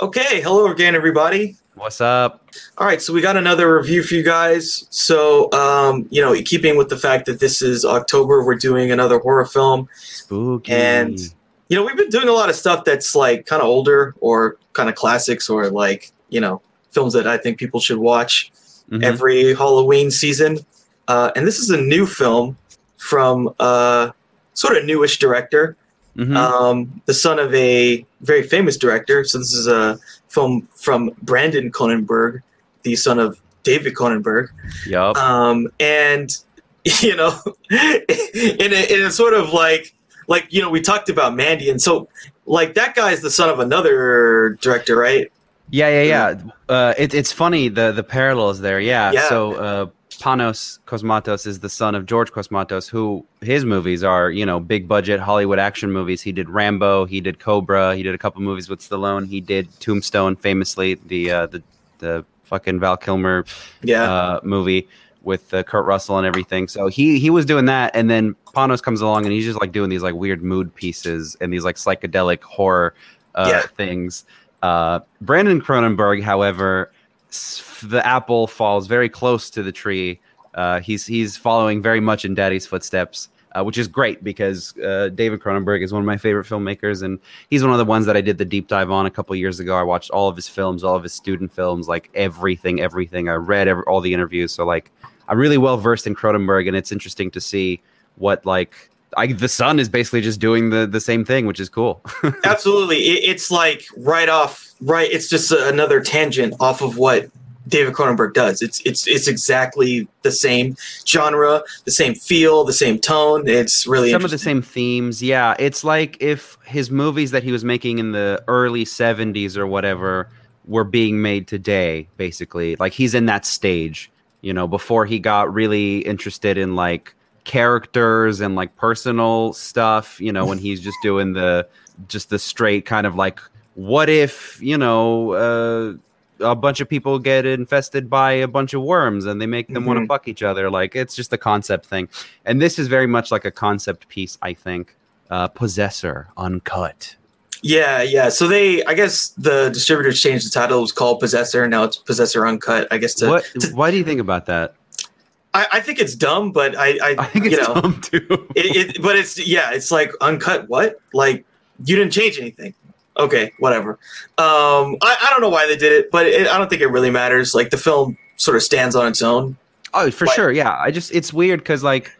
Okay, hello again, everybody. What's up? All right, so we got another review for you guys. So, um, you know, keeping with the fact that this is October, we're doing another horror film. Spooky. And, you know, we've been doing a lot of stuff that's like kind of older or kind of classics or like, you know, films that I think people should watch Mhm. every Halloween season. Uh, and this is a new film from uh, sort of newish director, Mhm. um, the son of a very famous director. So this is a film from Brandon Cronenberg, the son of David Cronenberg. yup. Um, and you know, in a, in a sort of like like you know we talked about Mandy, and so like that guy is the son of another director, right? yeah, yeah, yeah. Uh, it, it's funny the the parallels there. Yeah. Yeah. So uh, Panos Cosmatos is the son of George Cosmatos, who his movies are you know big budget Hollywood action movies. He did Rambo, he did Cobra, he did a couple movies with Stallone. He did Tombstone, famously the uh, the the fucking Val Kilmer Yeah, uh, movie with uh, Kurt Russell and everything. So he he was doing that, and then Panos comes along and he's just like doing these like weird mood pieces and these like psychedelic horror uh, Yeah. things. Uh, Brandon Cronenberg, however, the apple falls very close to the tree. Uh, he's he's following very much in Daddy's footsteps. Uh, which is great because uh, David Cronenberg is one of my favorite filmmakers, and he's one of the ones that I did the deep dive on a couple years ago. I watched all of his films, all of his student films, like everything, everything. I read every, all the interviews, so like I'm really well versed in Cronenberg, and it's interesting to see what like I, the son is basically just doing the the same thing, which is cool. absolutely. It, it's like right off, right. It's just another tangent off of what David Cronenberg does. It's it's it's exactly the same genre, the same feel, the same tone. It's really Some of the same themes, yeah. It's like if his movies that he was making in the early '70s or whatever were being made today, basically. Like he's in that stage, you know, before he got really interested in like characters and like personal stuff. You know, when he's just doing the just the straight kind of like, what if you know. uh a bunch of people get infested by a bunch of worms and they make them want to fuck each other. Like it's just a concept thing. And this is very much like a concept piece, I think. Uh, Possessor, uncut. Yeah, yeah. So they, I guess the distributors changed the title. It was called Possessor. Now it's Possessor Uncut. I guess to. what? to- Why do you think about that? I, I think it's dumb, but I, I, I think you it's know, dumb too. it, it, but it's yeah, it's like uncut. What? Like you didn't change anything. Okay, whatever. Um, I, I don't know why they did it, but it, I don't think it really matters. Like the film sort of stands on its own. oh, for Why- sure. Yeah, I just it's weird because like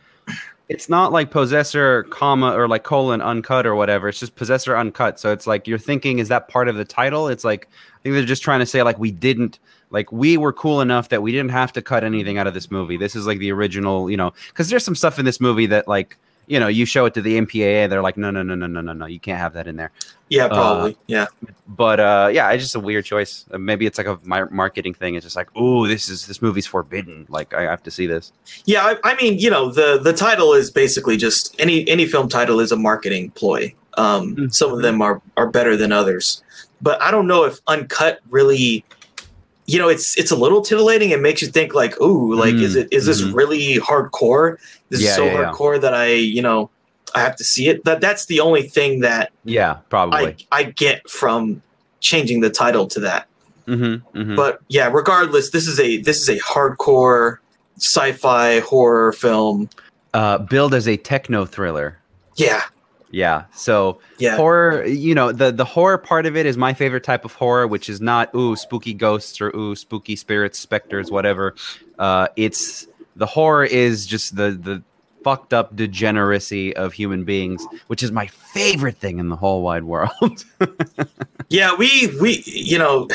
it's not like Possessor, comma or like colon uncut or whatever. It's just Possessor uncut. So it's like you're thinking, is that part of the title? It's like I think they're just trying to say like we didn't like we were cool enough that we didn't have to cut anything out of this movie. This is like the original, you know, because there's some stuff in this movie that like you know you show it to the MPAA, they're like, no, no, no, no, no, no, no, you can't have that in there. Yeah, probably. yeah, But uh, yeah, it's just a weird choice. Uh, Maybe it's like a marketing thing. It's just like, oh, this is this movie's forbidden. Like I have to see this. yeah. I, I mean, you know, the the title is basically just any any film title is a marketing ploy. Um, Mhm. Some of them are are better than others, but I don't know if uncut really. You know, it's it's a little titillating. It makes you think like, ooh, like is Mm, it is this mhm. really hardcore? This Yeah, is so yeah, yeah. hardcore that I, you know, I have to see it. That that's the only thing that Yeah, probably. I I get from changing the title to that. mm-hmm, mm-hmm. But yeah, regardless, this is a this is a hardcore sci-fi horror film. uh, billed as a techno thriller. Yeah, Yeah. So yeah, horror, you know, the the horror part of it is my favorite type of horror, which is not ooh spooky ghosts or ooh spooky spirits, specters, whatever. Uh, it's the horror is just the the fucked up degeneracy of human beings, which is my favorite thing in the whole wide world. yeah. We we you know,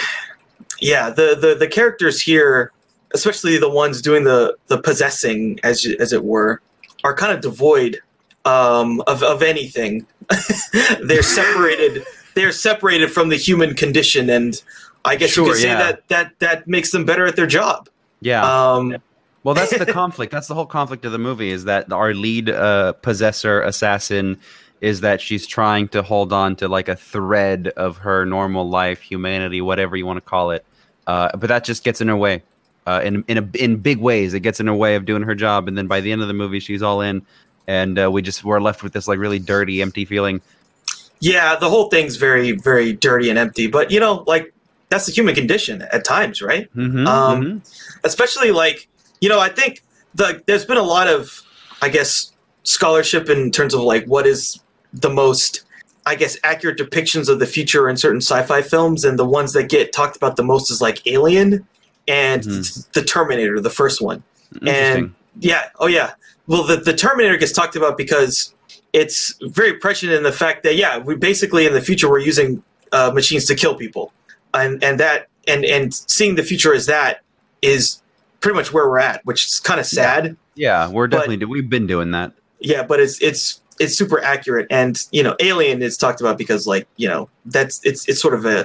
yeah. The the the characters here, especially the ones doing the the possessing, as as it were, are kind of devoid um, of of anything. They're separated. They're separated from the human condition, and I guess you Sure, could say yeah. that that that makes them better at their job. yeah. Um, Well, that's the conflict. That's the whole conflict of the movie is that our lead uh, possessor assassin is that she's trying to hold on to like a thread of her normal life, humanity, whatever you want to call it. Uh, but that just gets in her way. Uh, in in a, in big ways, it gets in her way of doing her job, and then by the end of the movie, she's all in, and uh, we just we're left with this like really dirty, empty feeling. Yeah, the whole thing's very, very dirty and empty. But you know, like that's the human condition at times, right? Mhm, Um, mhm. especially like you know i think the there's been a lot of i guess scholarship in terms of like what is the most i guess accurate depictions of the future in certain sci-fi films and the ones that get talked about the most is like alien and Mhm. the terminator the first one Interesting. Yeah. Oh yeah. Well the, the terminator gets talked about because it's very prescient in the fact that yeah we basically in the future we're using uh, machines to kill people. And and that and and seeing the future as that is pretty much where we're at which is kind of sad. Yeah, we're definitely do- we've been doing that. yeah but it's it's it's super accurate. And you know alien is talked about because like you know that's it's it's sort of a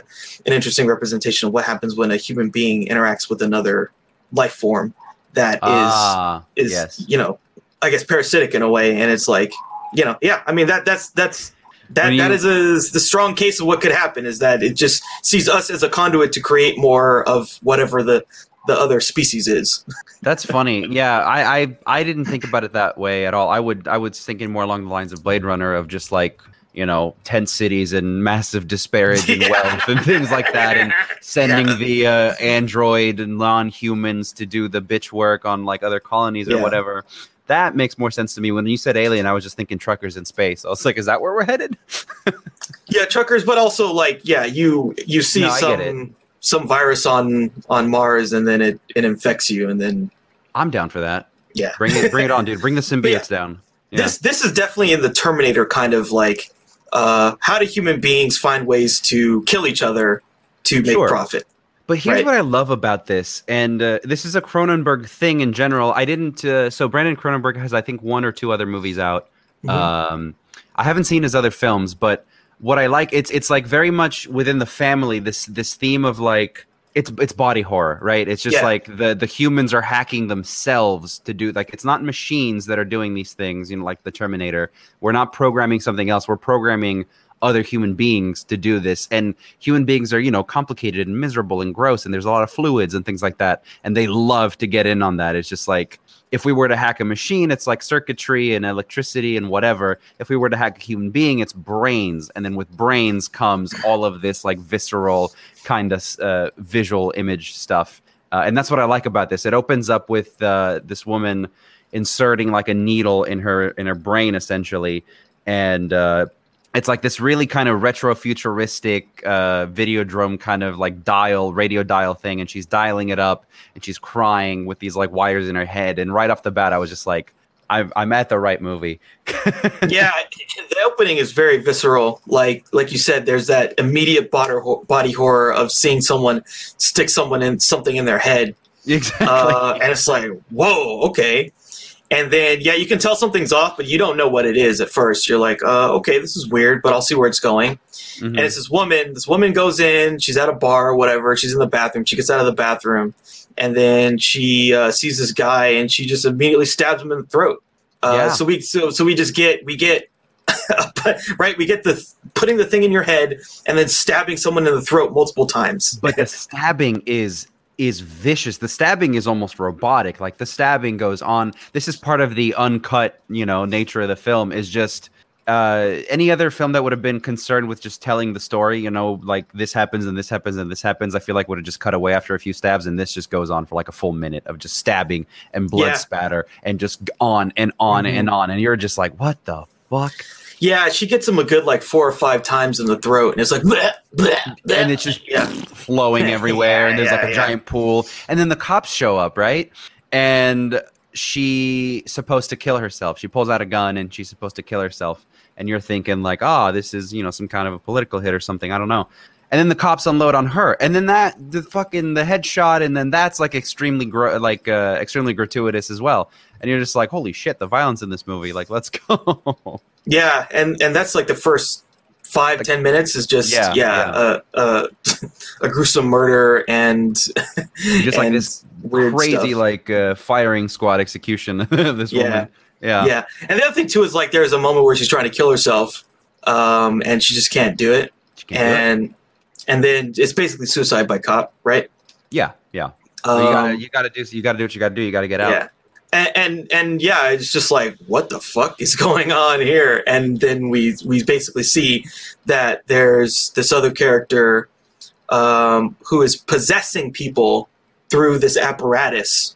an interesting representation of what happens when a human being interacts with another life form that is ah, is yes. you know i guess parasitic in a way and it's like you know yeah i mean that that's that's that When that you- is a the strong case of what could happen is that it just sees us as a conduit to create more of whatever the the other species is That's funny. Yeah, I, I I didn't think about it that way at all. I would I was thinking more along the lines of Blade Runner of just like you know tent cities and massive disparity in Yeah. wealth and things like that, and sending Yeah. the uh, android and non-humans to do the bitch work on like other colonies or Yeah. whatever. That makes more sense to me. When you said alien, I was just thinking truckers in space. I was like, is that where we're headed? yeah truckers but also like yeah you you see No, some some virus on on mars and then it it infects you and then I'm down for that. yeah Bring it, bring it on, dude. Bring the symbiotes down. Yeah. this this is definitely in the Terminator kind of like uh, how do human beings find ways to kill each other to make Sure. profit? But here's Right. what I love about this, and uh, this is a Cronenberg thing in general. I didn't. Uh, so Brandon Cronenberg has, I think, one or two other movies out. Mhm. Um, I haven't seen his other films, but what I like, it's it's like very much within the family. This this theme of like it's it's body horror, right? It's just Yeah. like the the humans are hacking themselves to do like it's not machines that are doing these things. You know, like the Terminator. We're not programming something else. We're programming other human beings to do this and human beings are you know complicated and miserable and gross and there's a lot of fluids and things like that and they love to get in on that it's just like if we were to hack a machine it's like circuitry and electricity and whatever. If we were to hack a human being it's brains. And then with brains comes all of this like visceral kind of uh, visual image stuff. Uh, and that's what i like about this. It opens up with uh, this woman inserting like a needle in her in her brain essentially. And uh, it's like this really kind of retro futuristic uh, videodrome kind of like dial radio dial thing and she's dialing it up and she's crying with these like wires in her head and right off the bat i was just like i'm, I'm at the right movie yeah, the opening is very visceral. Like like you said, there's that immediate body body horror of seeing someone stick someone in something in their head, exactly uh, and it's like whoa, okay. And then yeah, you can tell something's off, but you don't know what it is at first. You're like, uh, okay, this is weird, but I'll see where it's going. Mhm. and it's this woman. This woman goes in. She's at a bar or whatever. She's in the bathroom. She gets out of the bathroom, and then she uh, sees this guy, and she just immediately stabs him in the throat. Uh, Yeah. So we so so we just get we get right. We get the putting the thing in your head and then stabbing someone in the throat multiple times. but the stabbing is is vicious. The stabbing is almost robotic. Like the stabbing goes on. This is part of the uncut you know nature of the film is just uh any other film that would have been concerned with just telling the story you know like this happens and this happens and this happens i feel like would have just cut away after a few stabs and this just goes on for like a full minute of just stabbing and blood Yeah. spatter and just on and on Mhm. and on. And you're just like what the fuck Yeah, she gets him a good like four or five times in the throat, and it's like, bleh, bleh, bleh. and it's just yeah, flowing everywhere and there's Yeah, like a yeah, giant pool. And then the cops show up right? And she's supposed to kill herself. She pulls out a gun and she's supposed to kill herself. And you're thinking like oh this is you know some kind of a political hit or something. I don't know. And then the cops unload on her. And then that the fucking the headshot and then that's like extremely gr- like uh, extremely gratuitous as well. And you're just like holy shit the violence in this movie. Like let's go yeah, and and that's like the first five ten minutes is just Yeah, yeah, yeah. A, a, a gruesome murder and just like and this weird crazy stuff. like uh, firing squad execution this Yeah. woman yeah yeah. And the other thing too is like there's a moment where she's trying to kill herself, um, and she just can't do it, can't do it. and and then it's basically suicide by cop, right? Yeah, yeah. Um, So you gotta you gotta do you gotta do what you gotta do. You gotta get out. yeah. And, and and yeah, it's just like what the fuck is going on here? And then we we basically see that there's this other character um, who is possessing people through this apparatus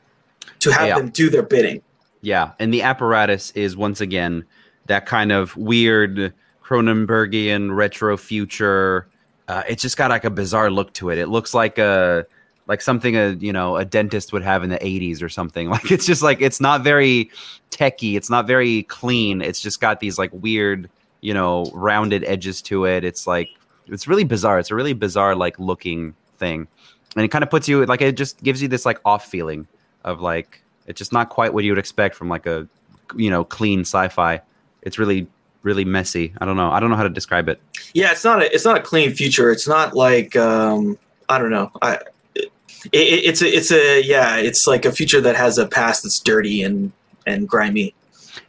to have Yeah. them do their bidding. Yeah, and the apparatus is once again that kind of weird Cronenbergian retro future. Uh, it's just got like a bizarre look to it. It looks like a like something a you know a dentist would have in the 80s or something. Like it's just like it's not very techy. It's not very clean. It's just got these like weird you know rounded edges to it. It's like it's really bizarre. It's a really bizarre like looking thing, and it kind of puts you like it just gives you this like off feeling of like it's just not quite what you would expect from like a you know clean sci-fi. It's really really messy. I don't know. I don't know how to describe it. Yeah, it's not a it's not a clean future. It's not like um, I don't know. I it, it, it's a it's a yeah. It's like a future that has a past that's dirty and and grimy.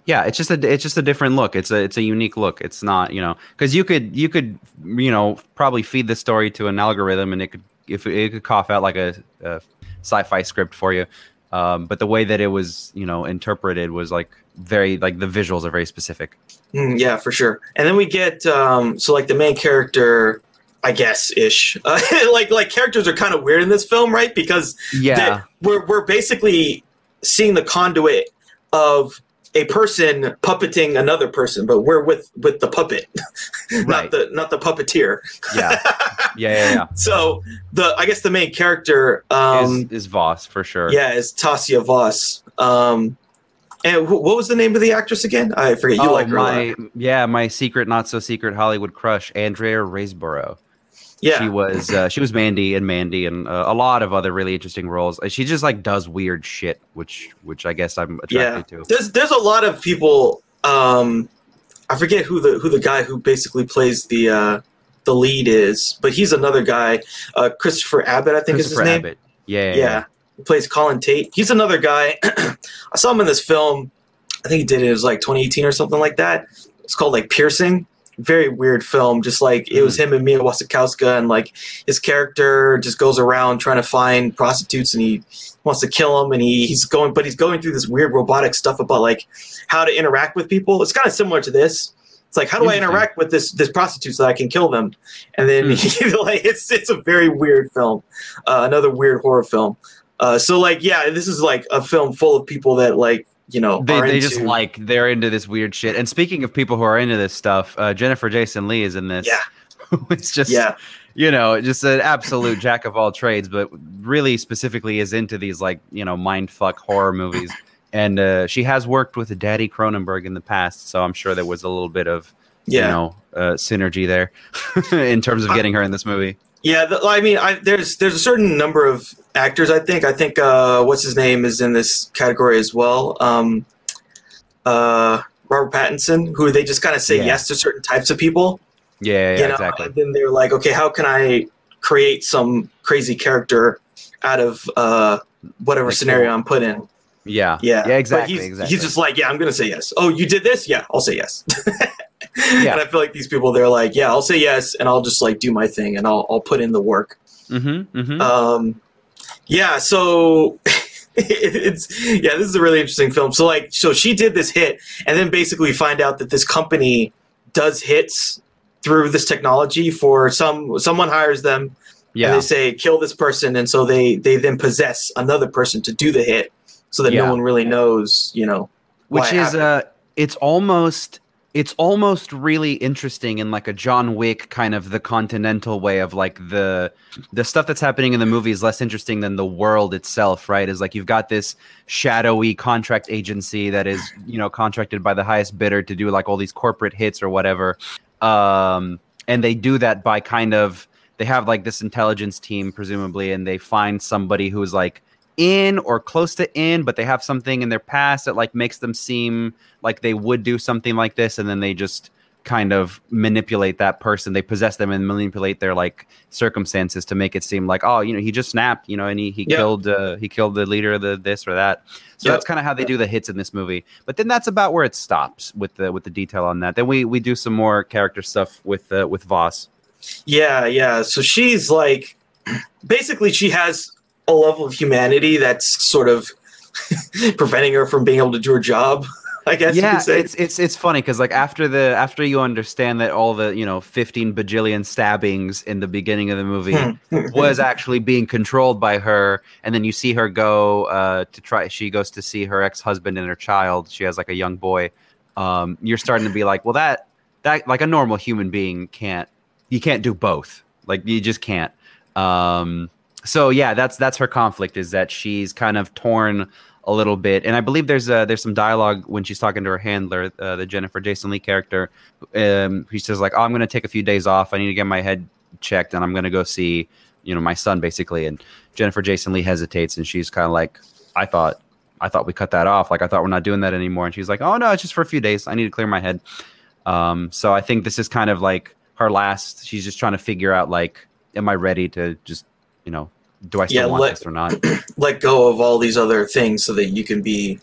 Yeah, it's just a it's just a different look. It's a it's a unique look. It's not you know because you could you could you know probably feed the story to an algorithm and it could if it could cough out like a, a sci-fi script for you. Um, but the way that it was you know interpreted was like very like the visuals are very specific. Mm, yeah, for sure. And then we get um, so like the main character, I guess ish. Uh, like like characters are kind of weird in this film, right? Because Yeah, we're we're basically seeing the conduit of a person puppeting another person, but we're with with the puppet, Right. not the not the puppeteer. yeah, yeah, yeah, yeah. So the I guess the main character, um, is, is Voss for sure. yeah, is Tasia Voss. Um, and wh- what was the name of the actress again? I forget. You oh, like her my yeah, my secret, not so secret Hollywood crush, Andrea Riseborough. Yeah, She was uh, she was Mandy and Mandy and uh, a lot of other really interesting roles. She just like does weird shit, which which I guess I'm attracted to. There's there's a lot of people. Um, I forget who the who the guy who basically plays the uh, the lead is, but he's another guy. Uh, Christopher Abbott, I think is his Christopher name. Abbott. Yeah, yeah, Yeah, he plays Colin Tate. He's another guy. I saw him in this film. I think he did it. It was like 2018 or something like that. It's called like Piercing. Very weird film. Just like it was him and Mia Wasikowska, and like his character just goes around trying to find prostitutes, and he wants to kill them, and he, he's going, but he's going through this weird robotic stuff about like how to interact with people. It's kind of similar to this. It's like how do I interact with this this prostitute so that I can kill them? And then like it's it's a very weird film. Uh, another weird horror film. Uh, so like yeah, this is like a film full of people that like you know They, they into, just like they're into this weird shit. And speaking of people who are into this stuff, uh, Jennifer Jason Lee is in this. Yeah. it's just yeah you know just an absolute jack of all trades, but really specifically is into these like you know mind fuck horror movies. And uh, she has worked with Daddy Cronenberg in the past, so I'm sure there was a little bit of yeah you know uh, synergy there in terms of getting her in this movie. Yeah. The, I mean, I, there's there's a certain number of actors. I think I think uh, what's his name is in this category as well. Um, uh, Robert Pattinson, who they just kind of say Yeah. yes to certain types of people. Yeah, yeah, you know, exactly. and then they're like, okay, how can I create some crazy character out of uh, whatever Like, scenario. I'm put in? Yeah, Yeah, yeah, exactly, he's, exactly. he's just like, yeah, I'm gonna say yes. Oh, you did this? Yeah, I'll say yes. Yeah. And I feel like these people, they're like, yeah, I'll say yes, and I'll just like do my thing, and I'll I'll put in the work. mm-hmm, mm-hmm. Um, yeah, so it's yeah, this is a really interesting film. So like, so she did this hit, and then basically find out that this company does hits through this technology for some someone hires them and yeah, they say kill this person and so they they then possess another person to do the hit so that Yeah. no one really knows you know which is happened. uh it's almost it's almost really interesting in like a John Wick kind of the continental way of like the the stuff that's happening in the movie is less interesting than the world itself, right? Is like you've got this shadowy contract agency that is, you know, contracted by the highest bidder to do like all these corporate hits or whatever. Um and they do that by kind of they have like this intelligence team presumably and they find somebody who's like in or close to in but they have something in their past that like makes them seem like they would do something like this and then they just kind of manipulate that person. They possess them and manipulate their like circumstances to make it seem like oh you know he just snapped you know and he, he killed uh, he killed the leader of the this or that. So that's kind of how they do the hits in this movie. But then that's about where it stops with the with the detail on that. Then we we do some more character stuff with uh, with voss. Yeah yeah. So she's like basically she has a level of humanity that's sort of preventing her from being able to do her job I guess you yeah, could say. it's it's it's funny because like after the after you understand that all the you know fifteen bajillion stabbings in the beginning of the movie was actually being controlled by her, and then you see her go uh, to try. She goes to see her ex husband and her child. She has like a young boy. Um, you're starting to be like, well, that that like a normal human being can't. You can't do both. Like you just can't. Um, so yeah, that's that's her conflict is that she's kind of torn a little bit, and I believe there's a, there's some dialogue when she's talking to her handler, uh, the Jennifer Jason Lee character. Um, he says like, "Oh, I'm going to take a few days off. I need to get my head checked, and I'm going to go see you know my son basically." And Jennifer Jason Lee hesitates, and she's kind of like, "I thought." I thought we cut that off. Like I thought we're not doing that anymore. And she's like, "Oh no, it's just for a few days. I need to clear my head." Um, so I think this is kind of like her last. She's just trying to figure out like, am I ready to just, you know, do I still Yeah, want let- this or not? Let go of all these other things so that you can be,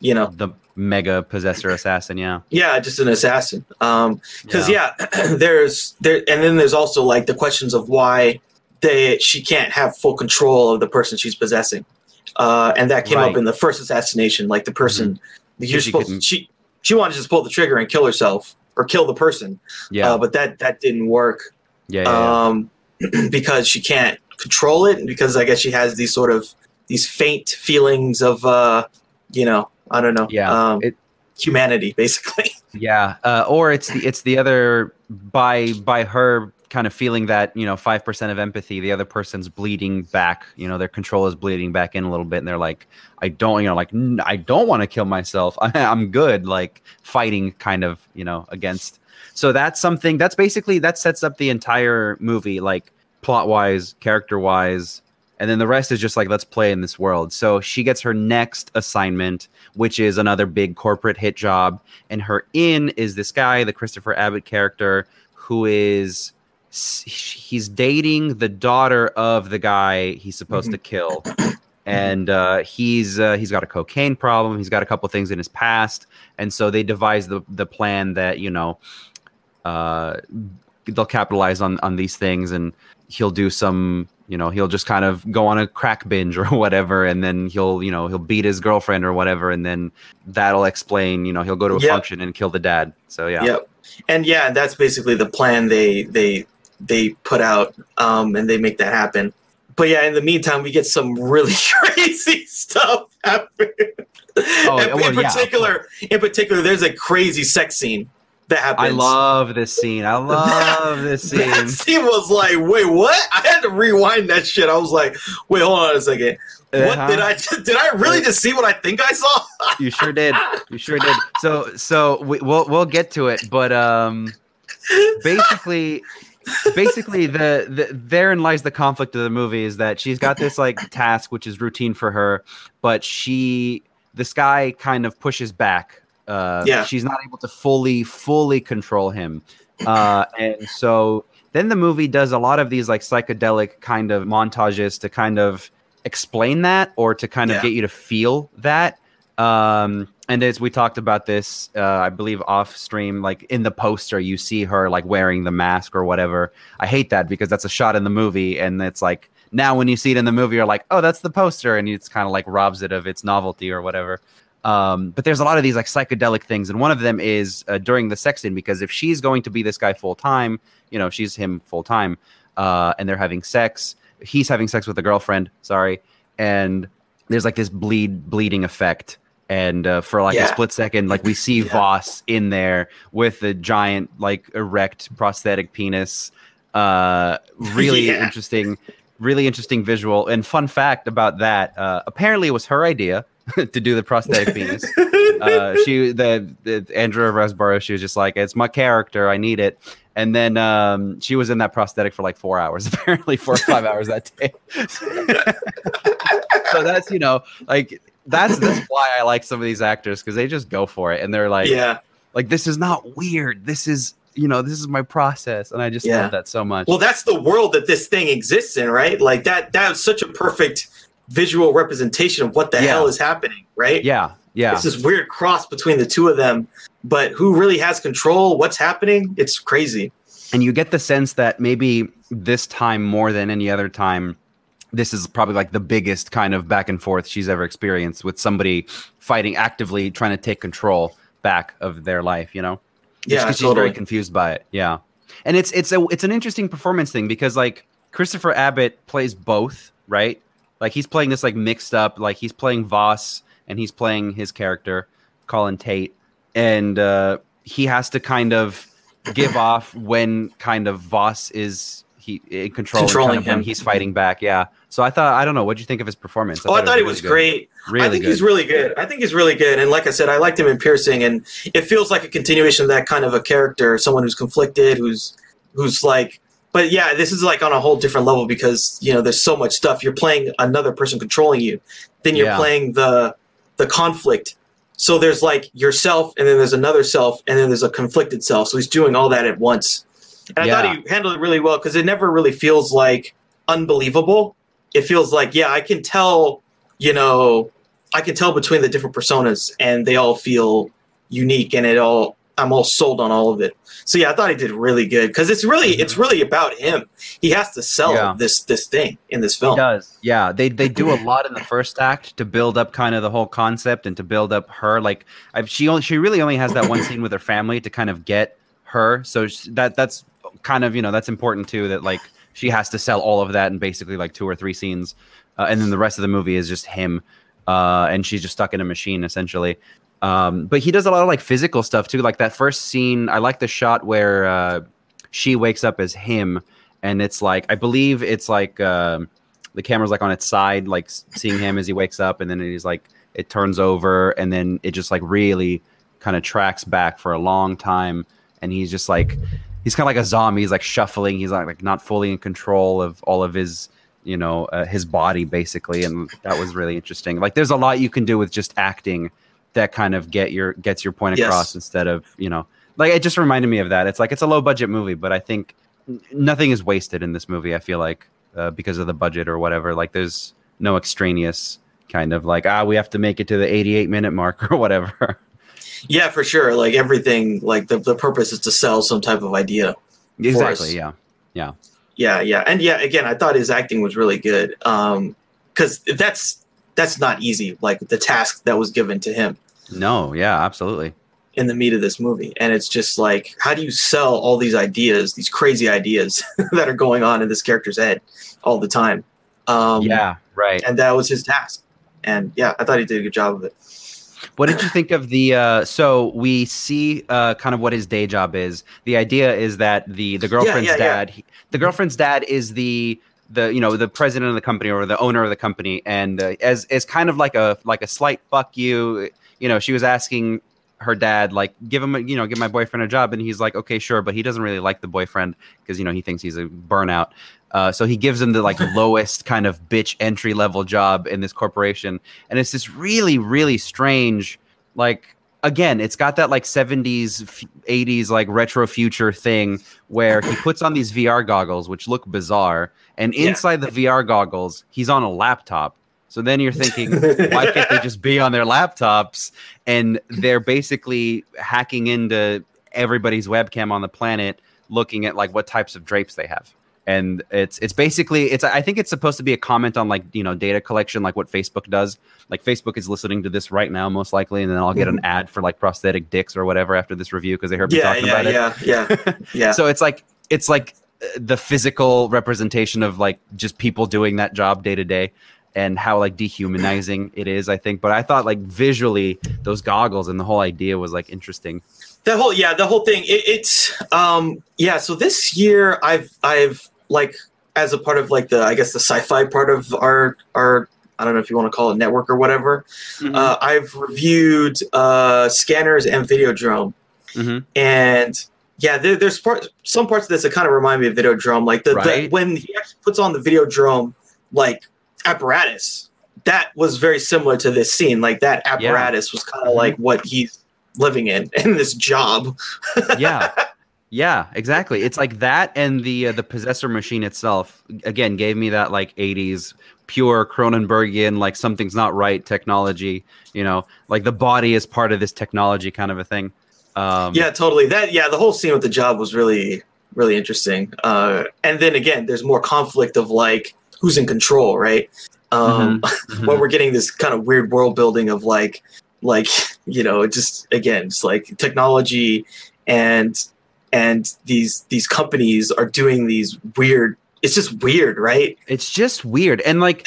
you know, the mega possessor assassin. Yeah, yeah, just an assassin. Um, because Yeah. yeah. there's there, and then there's also like the questions of why they she can't have full control of the person she's possessing, uh, and that came Right. Mm-hmm. up in the first assassination. Like the person you're She supposed couldn't- she she wanted to just pull the trigger and kill herself or kill the person, yeah, uh, but that that didn't work. yeah, yeah, yeah. um, because she can't control it, because I guess she has these sort of these faint feelings of, uh, you know, I don't know, Yeah, um, it- humanity, basically. Yeah, uh, or it's the it's the other by by her kind of feeling that you know five percent of empathy, the other person's bleeding back. You know, their control is bleeding back in a little bit, and they're like, I don't, you know, like "N- I don't want to kill myself. I, I'm good. Like fighting, kind of, you know, against. So that's something. That's basically that sets up the entire movie, like plot wise, character wise. And then the rest is just like, let's play in this world. So she gets her next assignment, which is another big corporate hit job and her in is this guy, the Christopher Abbott character, who is he's dating the daughter of the guy he's supposed to kill, and uh, he's uh, he's got a cocaine problem. He's got a couple things in his past, and so they devise the the plan that you know uh, they'll capitalize on on these things, and he'll do some you know he'll just kind of go on a crack binge or whatever and then he'll you know he'll beat his girlfriend or whatever and then that'll explain you know he'll go to a Yep. function and kill the dad so yeah Yep. And yeah, that's basically the plan they they they put out, um, and they make that happen. But yeah, in the meantime, we get some really crazy stuff happen. Oh, in, well, in yeah, particular, in particular, there's a crazy sex scene that happens. i love this scene i love this scene. That scene was like, wait, what? I had to rewind that shit. I was like, wait, hold on a second. What Uh-huh. did I did I really just see what I think I saw? you sure did you sure did so so we, we'll we'll get to it but um basically basically the, the therein lies the conflict of the movie is that she's got this like task which is routine for her but she this guy kind of pushes back uh Yeah. she's not able to fully fully control him. Uh and so then the movie does a lot of these like psychedelic kind of montages to kind of explain that or to kind of Yeah. get you to feel that. Um and as we talked about this uh i believe off stream like in the poster you see her like wearing the mask or whatever. I hate that because that's a shot in the movie and it's like now when you see it in the movie you're like oh that's the poster. And it's kind of like robs it of its novelty or whatever um but there's a lot of these like psychedelic things and one of them is uh, during the sex scene because if she's going to be this guy full time you know she's him full time uh and they're having sex he's having sex with a girlfriend sorry and there's like this bleed bleeding effect and uh, for like a split second like we see Yeah. voss in there with the giant like erect prosthetic penis uh really Yeah. interesting really interesting visual and fun fact about that uh apparently it was her idea to do the prosthetic penis uh, she the, the Andrea Riseborough, she was just like, it's my character, I need it. And then um, she was in that prosthetic for like four hours, apparently four or five hours that day. so that's you know like that's that's why I like some of these actors because they just go for it and they're like, yeah. like this is not weird. This is you know this is my process, and I just Yeah. love that so much. Well, that's the world that this thing exists in, right? Like that that was such a perfect visual representation of what the Yeah. hell is happening, right? yeah, yeah. It's this weird cross between the two of them, but who really has control? What's happening? It's crazy. and you get the sense that maybe this time more than any other time this is probably like the biggest kind of back and forth she's ever experienced with somebody fighting actively trying to take control back of their life. You know, Yeah, because she's totally. very confused by it. Yeah, and it's it's a it's an interesting performance thing because like Christopher Abbott plays both, right? Like he's playing this like mixed up, like he's playing Voss and he's playing his character Colin Tate, and uh, he has to kind of give off when kind of Voss is he in control, Controlling kind of when him. he's fighting back. Yeah. So I thought I don't know what would you think of his performance. Oh, I thought he really was good. great. Really I think good. he's really good. I think he's really good. And like I said, I liked him in Piercing, and it feels like a continuation of that kind of a character, someone who's conflicted, who's who's like. But yeah, this is like on a whole different level because you know there's so much stuff. You're playing another person controlling you, then you're Yeah. playing the the conflict. So there's like yourself, and then there's another self, and then there's a conflicted self. So he's doing all that at once. And I thought he handled it really well because it never really feels like unbelievable. It feels like, yeah, I can tell, you know, I can tell between the different personas and they all feel unique and it all I'm all sold on all of it. So yeah, I thought he did really good because it's really it's really about him. He has to sell Mm-hmm. Yeah. this this thing in this He film. does. Yeah, they they do a lot in the first act to build up kind of the whole concept and to build up her. Like, I, she only she really only has that one scene with her family to kind of get her. So sh- that that's kind of you know that's important too. That like she has to sell all of that in basically like two or three scenes, uh, and then the rest of the movie is just him, uh, and she's just stuck in a machine essentially. Um, but he does a lot of like physical stuff too. Like that first scene, I like the shot where uh, she wakes up as him, and it's like I believe it's like. um the camera's like on its side, like seeing him as he wakes up, and then he's like it turns over, and then it just like really kind of tracks back for a long time, and he's just like he's kind of like a zombie. He's like shuffling. He's like, like not fully in control of all of his you know uh, his body basically, and that was really interesting. Like there's a lot you can do with just acting that kind of get your gets your point Yes. across instead of you know like it just reminded me of that. It's like it's a low budget movie, but I think nothing is wasted in this movie. I feel like uh, because of the budget or whatever. Like there's no extraneous kind of like ah we have to make it to the 88 minute mark or whatever. Yeah, for sure. Like everything, like the, the purpose is to sell some type of idea. exactly. Yeah. Yeah. Yeah, yeah, and yeah. Again, I thought his acting was really good. Um, because that's that's not easy. Like the task that was given to him No. Yeah. Absolutely. in the meat of this movie, and it's just like, how do you sell all these ideas, these crazy ideas that are going on in this character's head all the time? Um, yeah. Right. and that was his task. And yeah, I thought he did a good job of it. What did you think of the? Uh, so we see uh, kind of what his day job is. The idea is that the the girlfriend's yeah, yeah. dad, he- the girlfriend's dad is the the you know the president of the company or the owner of the company, and uh, as as kind of like a like a slight fuck you. You know, she was asking her dad like give him a, you know give my boyfriend a job. And he's like okay sure but he doesn't really like the boyfriend because you know he thinks he's a burnout. Uh, so he gives him the like lowest kind of bitch entry level job in this corporation. And it's this really really strange like again it's got that like 70s f- 80s like retro future thing where he puts on these vr goggles which look bizarre. And Yeah. inside the vr goggles he's on a laptop so then you're thinking why can't they just be on their laptops? And they're basically hacking into everybody's webcam on the planet looking at like what types of drapes they have. And it's it's basically it's i think it's supposed to be a comment on like you know data collection like what facebook does. Like facebook is listening to this right now most likely and then i'll get an ad for like prosthetic dicks or whatever after this review because they heard me Yeah, talking yeah, about it. yeah, yeah, yeah. so it's like it's like uh, the physical representation of like just people doing that job day to day and how like dehumanizing it is i think. But i thought like visually those goggles and the whole idea was like interesting. The whole yeah the whole thing it, it's um yeah so this year i've i've like as a part of like the i guess the sci-fi part of our our i don't know if you want to call it network or whatever uh, i've reviewed uh scanners and videodrome. Mhm. and yeah there, there's part some parts of this that kind of remind me of videodrome like the, the when he actually puts on the videodrome like apparatus. That was very similar to this scene like that apparatus was kind of Mhm. like what he's living in in this job. Yeah. Yeah exactly. It's like that and the uh, the possessor machine itself again gave me that like 80s pure cronenbergian like something's not right technology you know? Like the body is part of this technology kind of a thing. Um yeah totally. That yeah the whole scene with the job was really really interesting. Uh and then again there's more conflict of like who's in control right um Mhm. when we're getting this kind of weird world building of like like you know, just again, it's like technology and and these these companies are doing these weird. It's just weird, right? It's just weird, and like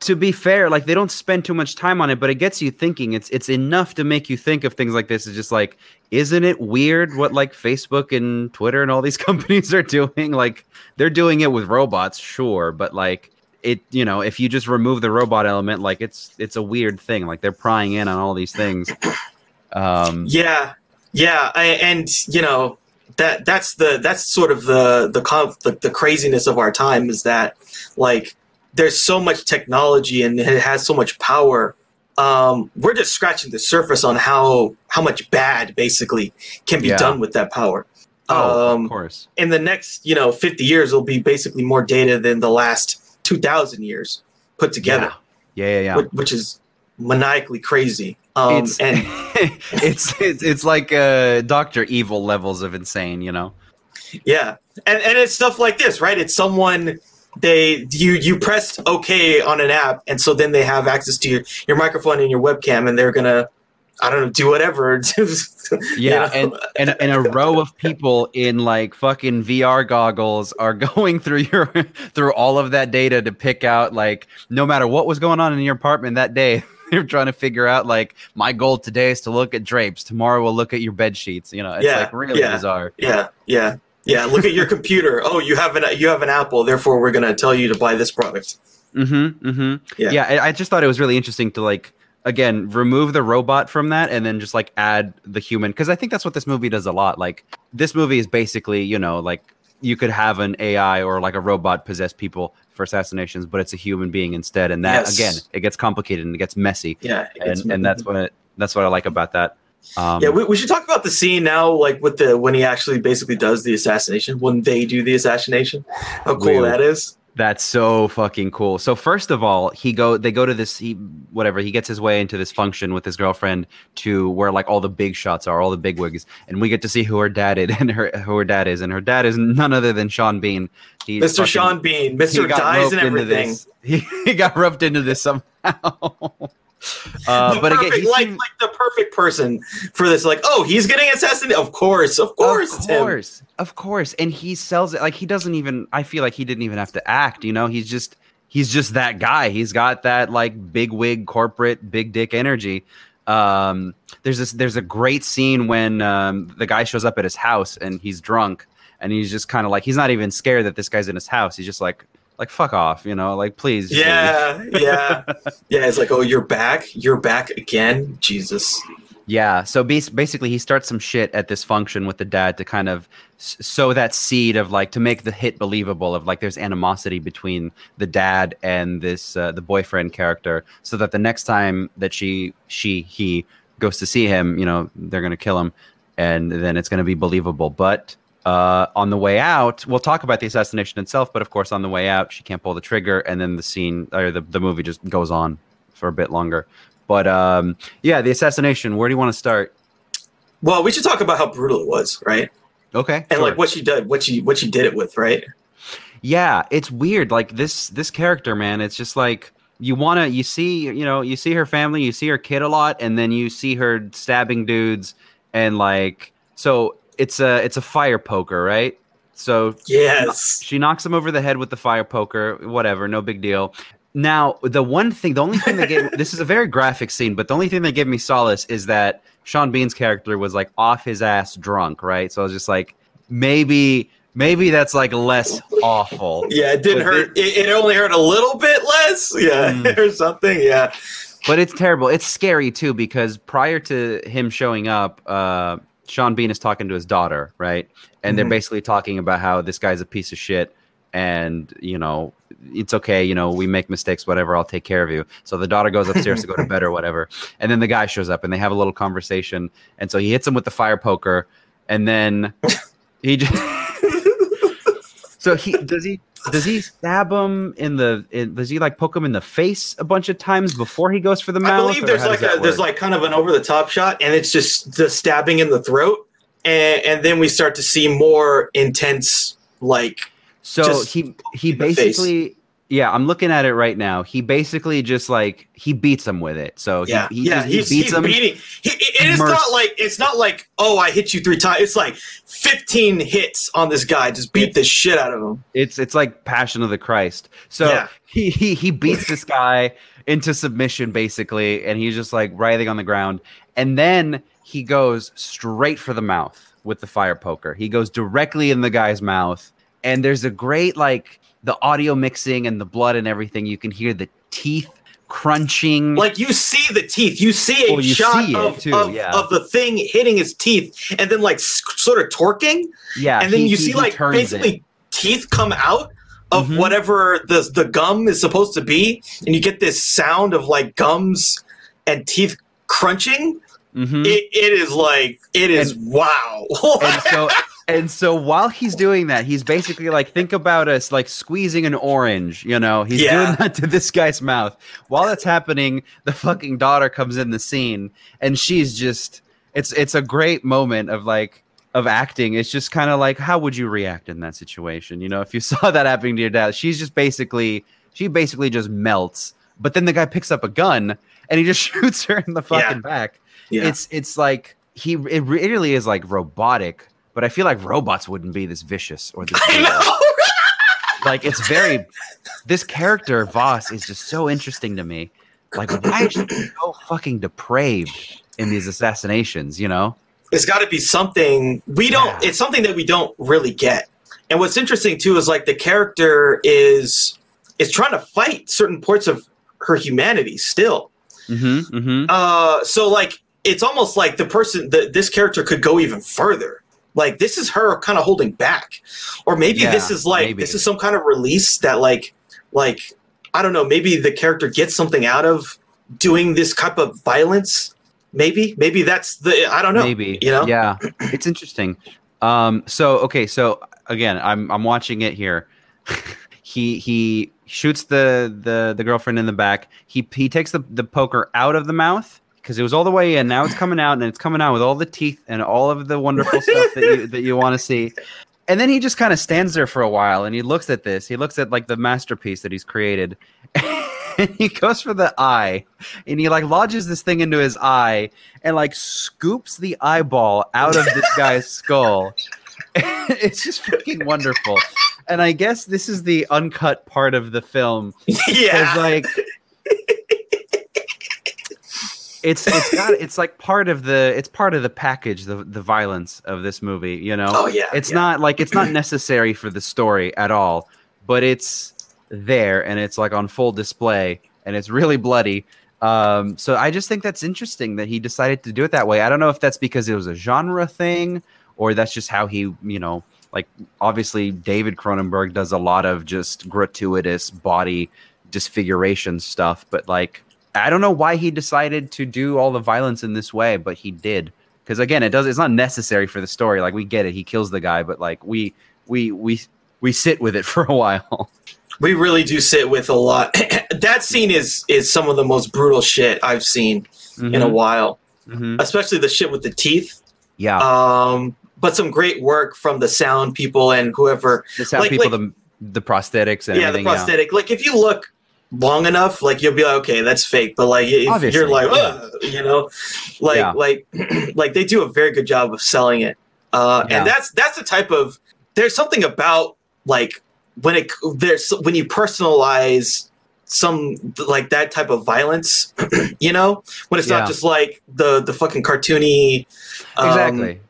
to be fair, like they don't spend too much time on it, but it gets you thinking. It's it's enough to make you think of things like this. It's just like, isn't it weird what like Facebook and Twitter and all these companies are doing? Like they're doing it with robots, sure, but like it, you know, if you just remove the robot element, like it's it's a weird thing. Like they're prying in on all these things. Um, yeah, yeah, I, and you know that that's the that's sort of the the, conf, the the craziness of our time is that like there's so much technology and it has so much power. Um, we're just scratching the surface on how how much bad basically can be Yeah. done with that power. oh, Um, of course. in the next you know 50 years will be basically more data than the last 2000 years put together Yeah, yeah, yeah. which, which is maniacally crazy um it's, and it's it's it's like uh, Doctor Evil levels of insane, you know. yeah and and it's stuff like this right it's someone they you you pressed okay on an app and so then they have access to your your microphone and your webcam and they're gonna i don't know do whatever Yeah, You know? and, and and a row of people in like fucking VR goggles are going through your through all of that data to pick out like no matter what was going on in your apartment that day. They're trying to figure out like my goal today is to look at drapes. Tomorrow we'll look at your bed sheets. You know, it's Yeah, like really yeah. bizarre. yeah yeah yeah look at your computer oh you have an you have an apple therefore we're gonna tell you to buy this product Mm-hmm. Mm-hmm. Yeah. Yeah. I, I just thought it was really interesting to like again remove the robot from that and then just like add the human because I think that's what this movie does a lot. Like this movie is basically you know like you could have an AI or like a robot possess people for assassinations, but it's a human being instead, and that Yes. again it gets complicated and it gets messy, yeah and and that's what it, that's what I like about that. Um, Yeah, we, we should talk about the scene now, like with the when he actually basically does the assassination, when they do the assassination. How cool that is. That's so fucking cool. So first of all, he go they go to this he whatever, he gets his way into this function with his girlfriend to where like all the big shots are, all the big wigs, and we get to see who her dad is and her who her dad is, and her dad is none other than Sean Bean. He's Mr. fucking- Sean Bean, Mr. Dies and everything. He, he got roped into this somehow. uh, but again, perfect- he like seemed- like the perfect person for this. Like, oh, he's getting assassinated. Of course, of course, of course, of course, and he sells it like he doesn't even. I feel like he didn't even have to act. You know, he's just he's just that guy. He's got that like big wig, corporate, big dick energy. Um, there's this. There's a great scene when um, the guy shows up at his house and he's drunk and he's just kind of like he's not even scared that this guy's in his house. He's just like like fuck off, you know, like please. Yeah, yeah, yeah. It's like, oh, you're back. You're back again. Jesus. Yeah. So bas- basically, he starts some shit at this function with the dad to kind of s- sow that seed of like to make the hit believable of like there's animosity between the dad and this uh, the boyfriend character, so that the next time that she she he goes to see him, you know, they're gonna kill him, and then it's gonna be believable. But uh, on the way out, we'll talk about the assassination itself. But of course, on the way out, she can't pull the trigger, and then the scene or the the movie just goes on for a bit longer. But um, yeah, the assassination. Where do you want to start? Well, we should talk about how brutal it was, right? Okay, And sure. like what she did, what she what she did it with, right? yeah, it's weird. Like this this character, man. It's just like you want to. You see, you know, you see her family, you see her kid a lot, and then you see her stabbing dudes, and like so it's a it's a fire poker, right? So Yes. She knocks him over the head with the fire poker, whatever, no big deal. Now, the one thing, the only thing that gave this is a very graphic scene, but the only thing that gave me solace is that Sean Bean's character was like off his ass drunk, right? So I was just like, maybe, maybe that's like less awful. Yeah, it didn't But hurt. It, it only hurt a little bit less. Yeah, Mm. or something. Yeah. But it's terrible. It's scary too because prior to him showing up, uh, Sean Bean is talking to his daughter, right? And they're Mhm. basically talking about how this guy's a piece of shit, and you know it's okay. You know we make mistakes, whatever. I'll take care of you. So the daughter goes upstairs to go to bed or whatever, and then the guy shows up and they have a little conversation, and so he hits him with the fire poker, and then he just. so he does he does he stab him in the in, does he like poke him in the face a bunch of times before he goes for the mouth? I believe there's like a there's like kind of an over the top shot, and it's just the stabbing in the throat, and and then we start to see more intense like so he he in the face. basically Yeah, I'm looking at it right now. He basically just like he beats him with it. So he, Yeah, he, yeah, he he's, beats he's him. beating. He, it- is not like it's not like oh I hit you three times. It's like fifteen hits on this guy. Just beat the shit out of him. It's it's like Passion of the Christ. So Yeah. he, he he beats this guy into submission basically, and he's just like writhing on the ground. And then he goes straight for the mouth with the fire poker. He goes directly in the guy's mouth, and there's a great like the audio mixing and the blood and everything. You can hear the teeth crunching. Like you see the teeth. You see a Well, you shot see of, too, of, yeah. of the thing hitting his teeth, and then like sort of torquing, yeah, and then he- you he- see he like turns it. basically teeth come out of Mhm. whatever the the gum is supposed to be, and you get this sound of like gums and teeth crunching. Mhm. It, it is like it is wow. and so and so while he's doing that he's basically like think about us like squeezing an orange you know? He's Yeah. doing that to this guy's mouth. While that's happening the fucking daughter comes in the scene and she's just it's it's a great moment of like of acting. It's just kind of like how would you react in that situation you know? If you saw that happening to your dad she's just basically she basically just melts. But then the guy picks up a gun and he just shoots her in the fucking back. Yeah. it's it's like he it really is like robotic but i feel like robots wouldn't be this vicious or this I know. like it's very this character vos is just so interesting to me like why is she so fucking depraved in these assassinations you know It's got to be something we don't. Yeah. It's something that we don't really get. And what's interesting too is like the character is is trying to fight certain parts of her humanity still. mm-hmm mm-hmm Uh, so like it's almost like the person that this character could go even further. Like this is her kind of holding back, or maybe this is like maybe. this is some kind of release that like like I don't know. Maybe the character gets something out of doing this type of violence. Maybe maybe that's the I don't know. maybe you know yeah it's interesting um so okay so again i'm i'm watching it here he he shoots the the the girlfriend in the back he he takes the the poker out of the mouth because it was all the way in now it's coming out and it's coming out with all the teeth and all of the wonderful stuff that you that you want to see and then he just kind of stands there for a while and he looks at this he looks at like the masterpiece that he's created and he goes for the eye and he like lodges this thing into his eye and like scoops the eyeball out of this guy's skull. it's just fucking wonderful. And I guess this is the uncut part of the film. yeah. It's like it's it's got it's like part of the it's part of the package, the the violence of this movie, you know? oh yeah. it's yeah. not like it's not necessary for the story at all but it's there and it's like on full display and it's really bloody um, so i just think that's interesting that he decided to do it that way i don't know if that's because it was a genre thing or that's just how he you know like obviously david cronenberg does a lot of just gratuitous body disfiguration stuff but like i don't know why he decided to do all the violence in this way but he did because again it does it's not necessary for the story like we get it he kills the guy but like we we we we sit with it for a while We really do sit with a lot. that scene is is some of the most brutal shit I've seen in a while, Mhm. especially the shit with the teeth. yeah Um, but some great work from the sound people and whoever. the sound like- people like- the the prosthetics and yeah, the prosthetic. Like if you look long enough, like you'll be like, okay, that's fake. But like if Obviously, you're like, yeah. You know, like Yeah. like like they do a very good job of selling it. Uh, Yeah. And that's that's the type of there's something about like when it there's when you personalize some like that type of violence, you know, when it's not just like the the fucking cartoony. um, exactly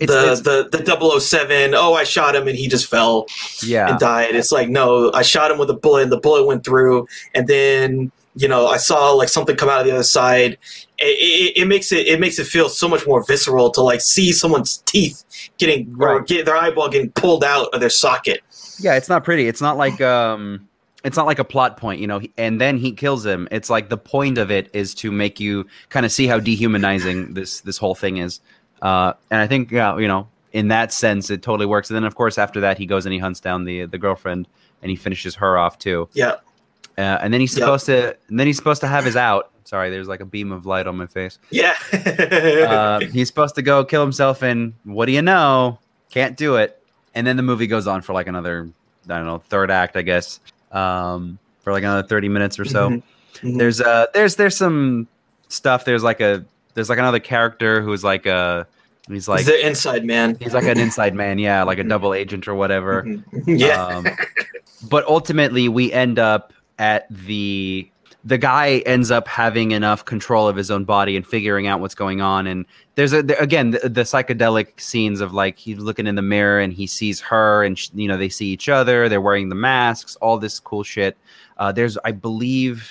it's, the, it's the the 007 oh i shot him and he just fell yeah and died. It's like no, I shot him with a bullet, and the bullet went through, and then you know I saw like something come out of the other side. It, it, it makes it it makes it feel so much more visceral to like see someone's teeth getting or Right. get their eyeball getting pulled out of their socket. yeah it's not pretty it's not like um it's not like a plot point you know and then he kills him it's like the point of it is to make you kind of see how dehumanizing this this whole thing is uh and i think yeah you know in that sense it totally works and then of course after that he goes and he hunts down the the girlfriend and he finishes her off too Yeah, uh, and then he's supposed to and then he's supposed to have his out sorry there's like a beam of light on my face yeah. uh, he's supposed to go kill himself and what do you know can't do it and then the movie goes on for like another i don't know third act i guess um, for like another 30 minutes or so. Mhm. Mhm. There's uh there's there's some stuff. There's like a there's like another character who's like a he's like He's the inside man. he's like an inside man, yeah, like a Mhm. double agent or whatever. Mhm. Yeah. Um, but ultimately, we end up at the the guy ends up having enough control of his own body and figuring out what's going on. And there's a there, again the, the psychedelic scenes of like he's looking in the mirror and he sees her, and sh- you know they see each other. They're wearing the masks, all this cool shit. Uh, there's, I believe,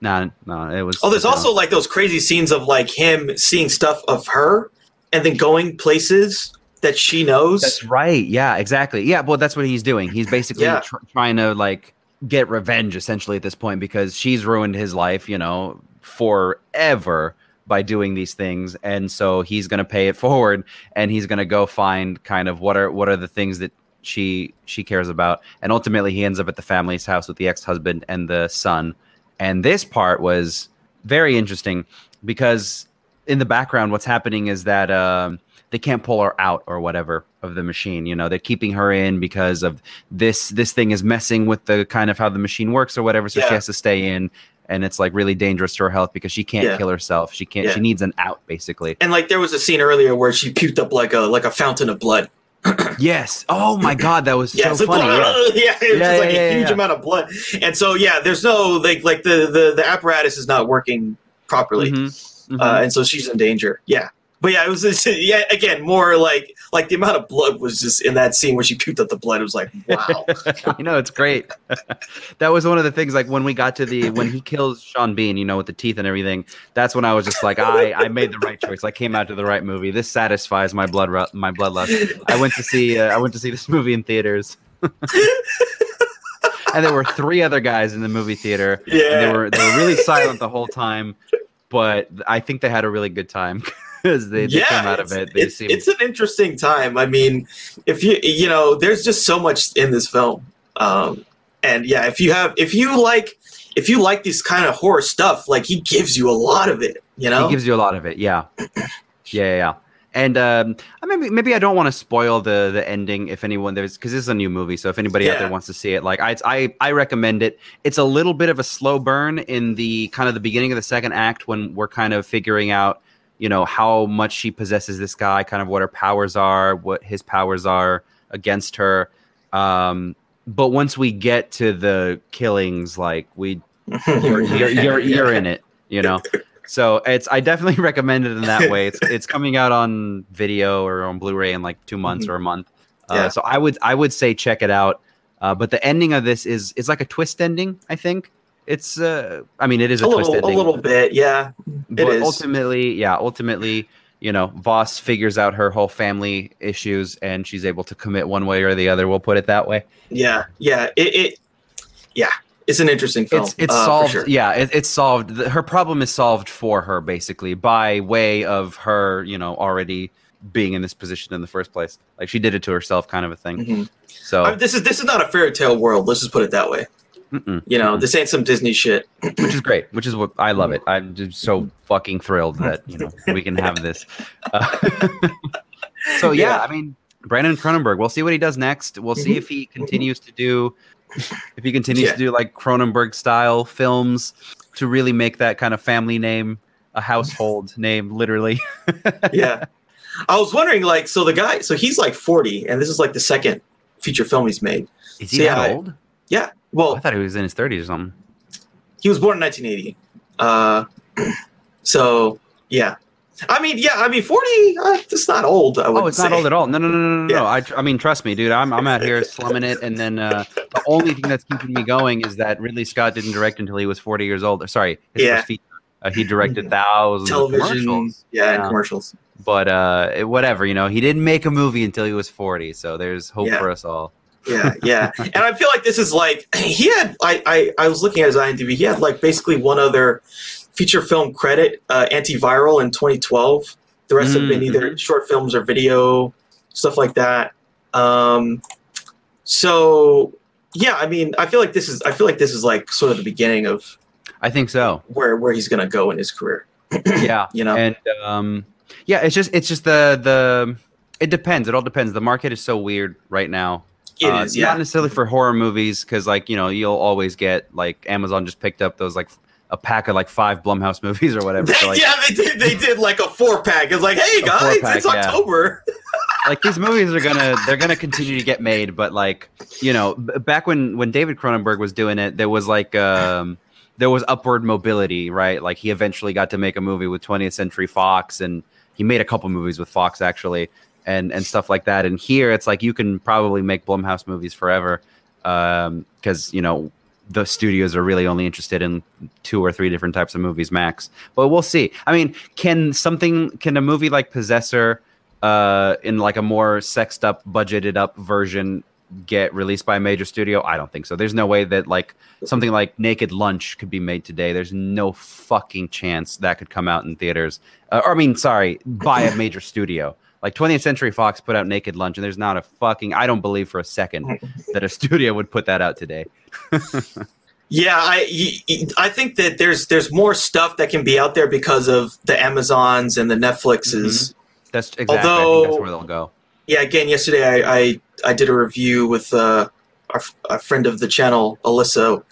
no, no, it was. Oh, there's also like those crazy scenes of like him seeing stuff of her and then going places that she knows. That's right. Yeah, exactly. Yeah, well, that's what he's doing. He's basically Yeah. tr- trying to like get revenge essentially at this point because she's ruined his life, you know, forever by doing these things, and so he's going to pay it forward, and he's going to go find kind of what are what are the things that she she cares about, and ultimately he ends up at the family's house with the ex husband and the son, and this part was very interesting because in the background, what's happening is that. Um, they can't pull her out or whatever of the machine you know they're keeping her in because of this this thing is messing with the kind of how the machine works or whatever so she has to stay in and it's like really dangerous to her health because she can't Yeah. kill herself she can't Yeah. she needs an out basically and like there was a scene earlier where she puked up like a like a fountain of blood. yes oh my god that was Yeah, so like, funny yeah. yeah, it was Yeah, just yeah, like yeah, a huge yeah. amount of blood. And so yeah, there's no like like the the, the apparatus is not working properly. Mhm, mhm. uh, and so she's in danger. Yeah, but yeah, it was yeah again more like like the amount of blood was just in that scene where she puked up the blood. It was like wow. I know it's great. that was one of the things. Like when we got to the when he kills Sean Bean, you know, with the teeth and everything. That's when I was just like, I I made the right choice. I came out to the right movie. This satisfies my blood ru- my bloodlust. I went to see uh, I went to see this movie in theaters. and there were three other guys in the movie theater. And yeah, they were they were really silent the whole time, but I think they had a really good time because they, they yeah, came out of it. They It's, seemed it's an interesting time. I mean, if you you know, there's just so much in this film, um, and yeah, if you have if you like if you like this kind of horror stuff, like he gives you a lot of it. You know, He gives you a lot of it. Yeah, yeah, yeah. Yeah. And um, maybe maybe I don't want to spoil the the ending if anyone there's because this is a new movie. So if anybody out there wants to see it, like I, I I recommend it. It's a little bit of a slow burn in the kind of the beginning of the second act when we're kind of figuring out you know how much she possesses this guy, kind of what her powers are, what his powers are against her. Um, but once we get to the killings, like we you're you're you're, you're in it, you know. So it's I definitely recommend it in that way. It's it's coming out on video or on Blu-ray in like two months or a month. Uh, Yeah. So I would I would say check it out. Uh, but the ending of this is is like a twist ending. I think it's uh I mean it is a, a twist little, a little bit. Yeah, but is. ultimately, yeah, ultimately, you know, Vos figures out her whole family issues and she's able to commit one way or the other. We'll put it that way. yeah, yeah. It, it yeah, it's an interesting film. It's it's uh, solved. sure. Yeah, it, it's solved. The- Her problem is solved for her basically by way of her, you know, already being in this position in the first place. Like she did it to herself, kind of a thing. Mhm. So, I mean, this is this is not a fairy tale world. Let's just put it that way. mm-mm. You know, Mhm. this ain't some Disney shit. which is great. Which is what I love it. I'm just so fucking thrilled that you know we can have this. Uh, so yeah, Yeah. I mean, Brandon Cronenberg. We'll see what he does next. We'll see Mhm. if he continues to do if he continues Yeah. to do like Cronenberg style films to really make that kind of family name a household name, literally. yeah. I was wondering, like, so the guy, so he's like 40, and this is like the second feature film he's made. Is he So, that yeah, old? Yeah. Oh, Well, I thought he was in his 30s or something. he was born in 1980. Uh, so, yeah. I mean, yeah, I mean, 40, uh, it's not old, I Oh, it's say. not old at all. No, no, no, no, no. Yeah. no. I, I mean, trust me, dude. I'm, I'm out here slumming it, and then uh, the only thing that's keeping me going is that Ridley Scott didn't direct until he was 40 years old. Sorry, Yeah. feature. Uh, he directed thousands of Television. commercials, Yeah, and commercials. but uh, whatever. You know, he didn't make a movie until he was 40. So there's hope Yeah. for us all. Yeah, yeah. and I feel like this is like, he had, I, I, I was looking at his IMDb, he had like basically one other feature film credit, uh, Antiviral in 2012. The rest have been Mm, either short films or video, stuff like that. Um, so yeah, I mean, I feel like this is I feel like this is like sort of the beginning of I think so. where where he's gonna go in his career. Yeah. You know, and um, yeah, it's just it's just the the it depends. It all depends. The market is so weird right now. It Uh, is, yeah. Not necessarily for horror movies, because like you know you'll always get like Amazon just picked up those like a pack of like five Blumhouse movies or whatever. So, like, yeah, they did. They did like a four pack. It's like, hey guys, four-pack, it's yeah. October. like these movies are gonna they're gonna continue to get made, but like you know b- back when when David Cronenberg was doing it, there was like um there was upward mobility, right? Like he eventually got to make a movie with 20th Century Fox, and he made a couple movies with Fox actually, and and stuff like that. And here it's like you can probably make Blumhouse movies forever, because you know the studios are really only interested in two or three different types of movies max. But we'll see. I mean, can something can a movie like Possessor uh in like a more sexed up budgeted up version get released by a major studio? I don't think so. There's no way that like something like Naked Lunch could be made today. There's no fucking chance that could come out in theaters. Uh, or I mean, sorry, by a major studio. Like 20th Century Fox put out Naked Lunch, and there's not a fucking. I don't believe for a second that a studio would put that out today. Yeah, I I think that there's there's more stuff that can be out there because of the Amazons and the Netflixes. That's exactly. I think Although- that's where they'll go. Yeah, again, yesterday I I, I did a review with uh, our, a friend of the channel, Alyssa,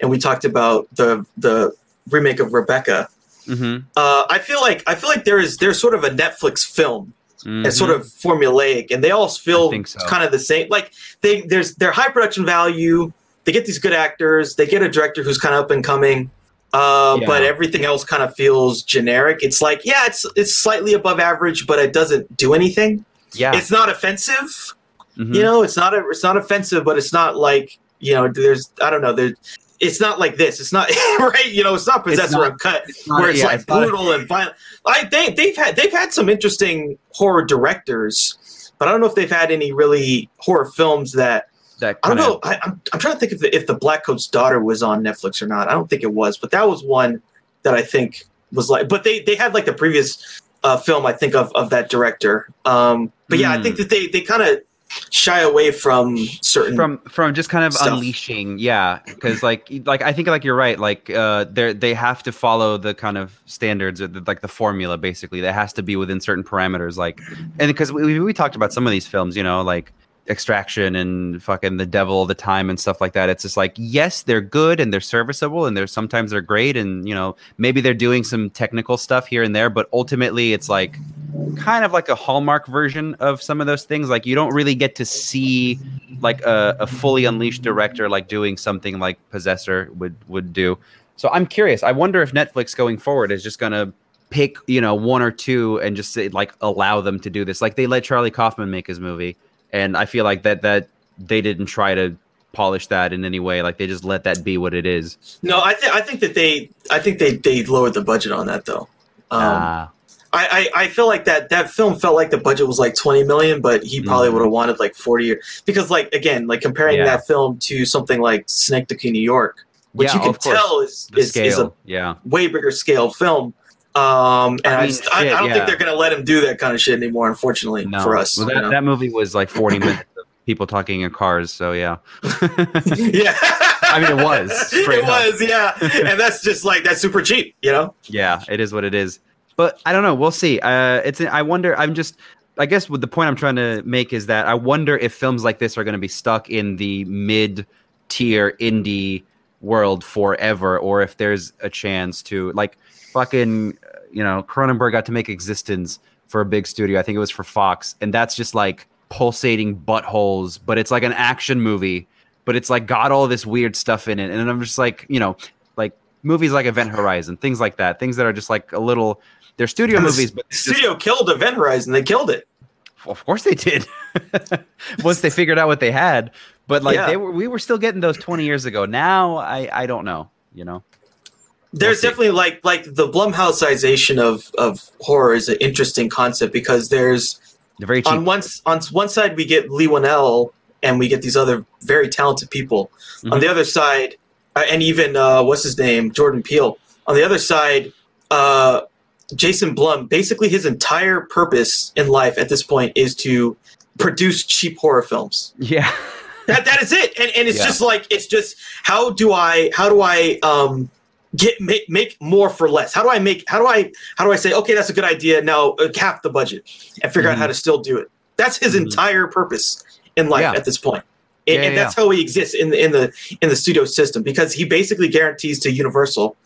and we talked about the the remake of Rebecca. Mm-hmm. Uh, I feel like I feel like there is there's sort of a Netflix film Mhm. it's sort of formulaic and they all feel so. kind of the same like they there's their high production value they get these good actors they get a director who's kind of up and coming uh, Yeah. but everything else kind of feels generic it's like yeah it's it's slightly above average but it doesn't do anything yeah. it's not offensive Mhm. you know it's not a, it's not offensive but it's not like you know there's i don't know there it's not like this it's not right you know it's not possessor not- uncut not- where it's yeah, like it's not brutal and violent. I they they've had they've had some interesting horror directors, but I don't know if they've had any really horror films that that I don't know. I, I'm I'm trying to think if the, if the Blackcoat's daughter was on Netflix or not. I don't think it was, but that was one that I think was like. But they they had like the previous uh, film I think of of that director. Um, but yeah, I Hmm. think that they they kind of shy away from certain from from just kind of stuff. unleashing yeah. Because like like i think like you're right. Like uh they they have to follow the kind of standards or the, like the formula basically that has to be within certain parameters like and because we, we talked about some of these films you know like extraction and fucking the devil all the time and stuff like that. It's just like yes they're good and they're serviceable and they're sometimes they're great and you know maybe they're doing some technical stuff here and there but ultimately it's like kind of like a hallmark version of some of those things. Like you don't really get to see like a, a fully unleashed director like doing something like possessor would would do. So i'm curious. I wonder if netflix going forward is just gonna pick you know one or two and just say, like allow them to do this. Like they let charlie kaufman make his movie and i feel like that that they didn't try to polish that in any way. Like they just let that be what it is. No, I think I think that they I think they they lowered the budget on that though. Um, Ah, I, I I feel like that that film felt like the budget was like twenty million, but he probably Mhm. would have wanted like forty or because like again like comparing Yeah. that film to something like Synecdoche, New York, which Yeah, you can tell is the is, is a yeah way bigger scale film. Um, and I I, mean, just, I, I don't yeah. think they're gonna let him do that kind of shit anymore. Unfortunately no for us, well, you that, know? that movie was like 40 minutes of people talking in cars so yeah yeah, I mean, it was, it up. was, yeah, and that's just like that's super cheap, you know. yeah it is what it is but i don't know. We'll see. Uh it's i wonder i'm just i guess what the point i'm trying to make is that i wonder if films like this are going to be stuck in the mid tier indie world forever or if there's a chance to like fucking you know cronenberg got to make eXistenZ for a big studio. I think it was for fox and that's just like pulsating buttholes but it's like an action movie but it's like got all this weird stuff in it. And i'm just like you know like movies like event horizon things like that things that are just like a little they're studio the movies but it's just- Studio killed Event Horizon. They killed it. of course they did once they figured out what they had but like Yeah. they were we were still getting those 20 years ago now i i don't know you know There's see. definitely like like the Blumhouseization of of horror is an interesting concept because there's they're very cheap on one on one side we get Leigh Whannell and we get these other very talented people. On Mhm. the other side, uh, and even uh, what's his name, Jordan Peele. On the other side, uh, Jason Blum. Basically, his entire purpose in life at this point is to produce cheap horror films. yeah That that is it, and and it's Yeah. just like it's just how do I how do I um get make make more for less? How do I make how do I how do I say okay that's a good idea now uh, cap the budget and figure out Mhm. how to still do it? That's his Mhm. entire purpose in life Yeah. at this. And, Yeah, and that's how he exists in the in the in the studio system because he basically guarantees to Universal,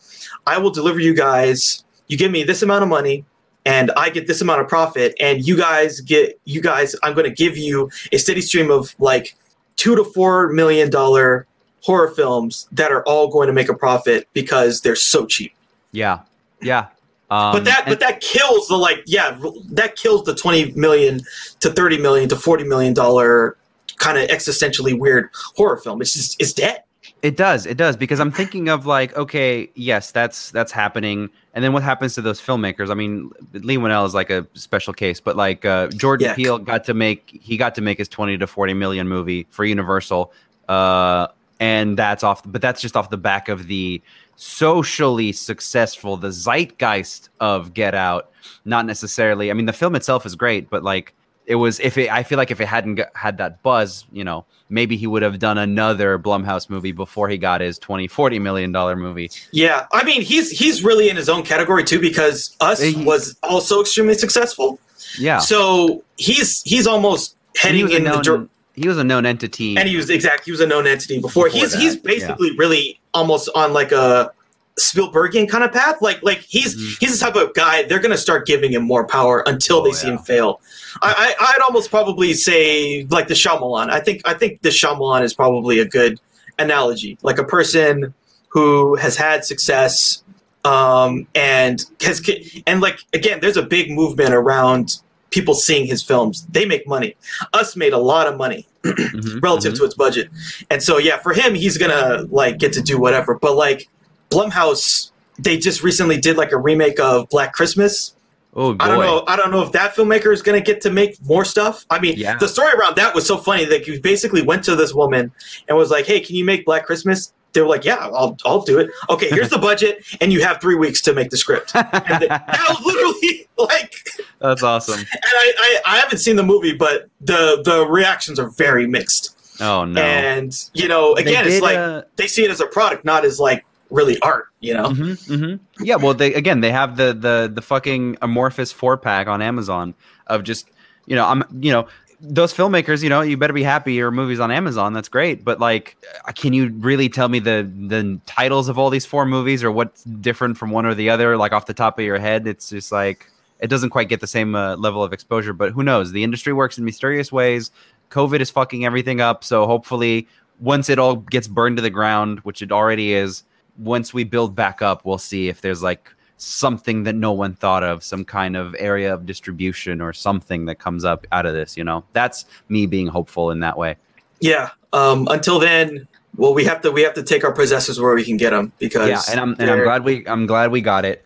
I will deliver you guys. You give me this amount of money, and I get this amount of profit, and you guys get you guys. I'm going to give you a steady stream of like two to four million dollar horror films that are all going to make a profit because they're so cheap. Yeah, yeah. Um, but that and- but that kills the like yeah that kills the 20 million to 30 million to 40 million dollar kind of existentially weird horror film it's just it's dead It does. It does because I'm thinking of like, okay, yes, that's that's happening, and then what happens to those filmmakers? I mean, Leigh Whannell is like a special case, but like uh, Jordan Yeah. Peele got to make he got to make his 20 to 40 million movie for Universal, uh, and that's off. But that's just off the back of the socially successful, the zeitgeist of Get Out. Not necessarily. I mean, the film itself is great, but like it was if it i feel like if it hadn't got, had that buzz you know maybe he would have done another blumhouse movie before he got his 20 40 million dollar movie. Yeah i mean he's he's really in his own category too because us He- was also extremely successful. Yeah. So he's he's almost he heading was a in the known, dir- he was a known entity and he was exact he was a known entity before, Before he's that, he's basically really almost on like a Spielbergian kind of path like like he's Mhm. he's the type of guy they're gonna start giving him more power until Oh, they see yeah. him fail I, I I'd almost probably say like the Shyamalan I think I think the Shyamalan is probably a good analogy like a person who has had success um and has and like again there's a big movement around people seeing his films they make money us made a lot of money Mhm, relative mhm. to its budget. And so yeah, for him, he's gonna like get to do whatever. But like Blumhouse, they just recently did like a remake of Black Christmas. oh boy I don't know. I don't know if that filmmaker is gonna get to make more stuff. I mean, Yeah. the story around that was so funny that he basically went to this woman and was like, "Hey, can you make Black Christmas?" They were like, "Yeah, I'll I'll do it." Okay, here's the budget, and you have three weeks to make the script. And the, that was literally like that's awesome and I, I, I haven't seen the movie, but the the reactions are very mixed. oh no And you know, They again, it's like uh, they see it as a product, not as like really art. You know? hmm hmm Yeah, well, they again they have the the the fucking amorphous four pack on Amazon of just you know I'm you know those filmmakers you know you better be happy your movies on Amazon that's great but like uh, can you really tell me the the titles of all these four movies or what's different from one or the other like off the top of your head it's just like it doesn't quite get the same uh, level of exposure but who knows the industry works in mysterious ways COVID is fucking everything up so hopefully once it all gets burned to the ground which it already is once we build back up, we'll see if there's like something that no one thought of, some kind of area of distribution or something that comes up out of this. You know, that's me being hopeful in that way. Yeah. Um, until then, well, we have to we have to take our possessors where we can get them because yeah, and I'm and I'm glad we I'm glad we got it.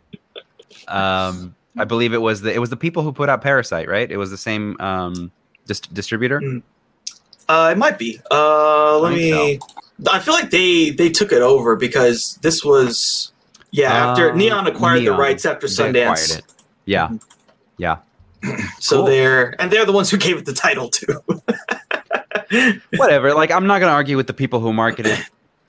Um, I believe it was the it was the people who put out Parasite, right? It was the same um dis- distributor. Mm. Uh, it might be. Uh, let me. think I feel like they they took it over because this was yeah after Um, Neon acquired Neon. the rights after Sundance. Yeah, yeah. So Cool. they're and they're the ones who gave it the title too. Whatever. Like I'm not gonna argue with the people who marketed